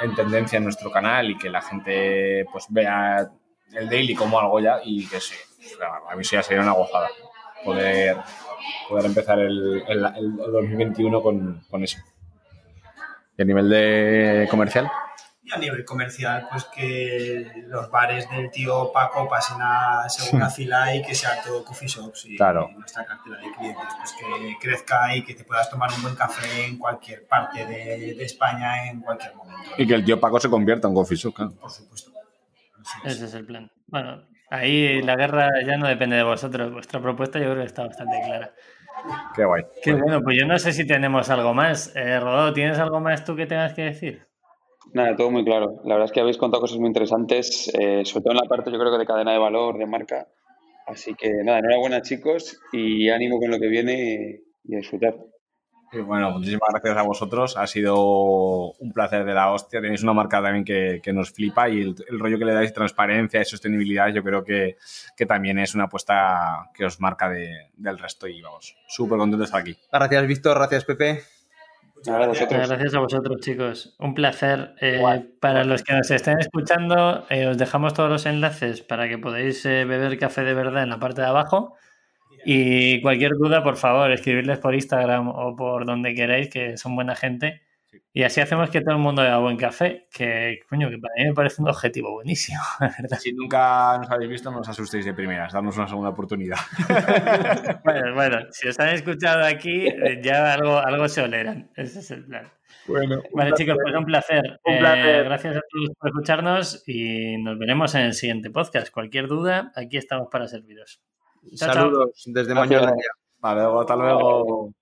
Speaker 3: en tendencia en nuestro canal y que la gente pues vea el daily como algo ya y que sí, a mí sí ya sería una gozada poder, poder empezar el, el- el 2021 con, con eso. Y a nivel de comercial,
Speaker 5: Y a nivel comercial, pues que los bares del tío Paco pasen a segunda [laughs] fila y que sea todo coffee shops y
Speaker 3: Claro.
Speaker 5: nuestra cartera de clientes, pues que crezca y que te puedas tomar un buen café en cualquier parte de, de España en cualquier momento.
Speaker 3: y que el tío Paco se convierta en coffee shop, claro.
Speaker 5: Por supuesto. Es.
Speaker 1: Ese es el plan. Bueno, ahí la guerra ya no depende de vosotros. Vuestra propuesta yo creo que está bastante clara.
Speaker 3: Qué guay.
Speaker 1: Qué bueno, pues yo no sé si tenemos algo más. Eh, Rodó, ¿tienes algo más tú que tengas que decir?
Speaker 2: Nada, todo muy claro. La verdad es que habéis contado cosas muy interesantes, eh, sobre todo en la parte, yo creo que de cadena de valor, de marca. Así que nada, enhorabuena chicos y ánimo con lo que viene y a disfrutar.
Speaker 3: Y bueno, muchísimas gracias a vosotros. Ha sido un placer de la hostia. Tenéis una marca también que, que nos flipa y el, el rollo que le dais, transparencia y sostenibilidad, yo creo que, que también es una apuesta que os marca de- del resto. Y vamos, súper contento de estar aquí.
Speaker 4: Gracias, Víctor. Gracias, Pepe.
Speaker 1: Gracias a vosotros, chicos. Un placer. Eh, para los que nos estén escuchando, eh, os dejamos todos los enlaces para que podáis eh, beber café de verdad en la parte de abajo. Y cualquier duda, por favor, escribirles por Instagram o por donde queráis, que son buena gente. Y así hacemos que todo el mundo beba buen café, que, coño, que para mí me parece un objetivo buenísimo, [laughs] verdad.
Speaker 3: Si nunca nos habéis visto, no os asustéis de primeras. Darnos una segunda oportunidad. [laughs]
Speaker 1: Bueno, bueno, si os han escuchado aquí, ya algo, algo se olerán. Ese es el plan.
Speaker 3: Bueno,
Speaker 1: Vale, chicos, pues un placer.
Speaker 4: Un
Speaker 1: Eh,
Speaker 4: placer.
Speaker 1: gracias a todos por escucharnos y nos veremos en el siguiente podcast. Cualquier duda, aquí estamos para serviros. Chao, chao.
Speaker 4: Saludos desde. Moñolandia.
Speaker 3: Vale, hasta luego.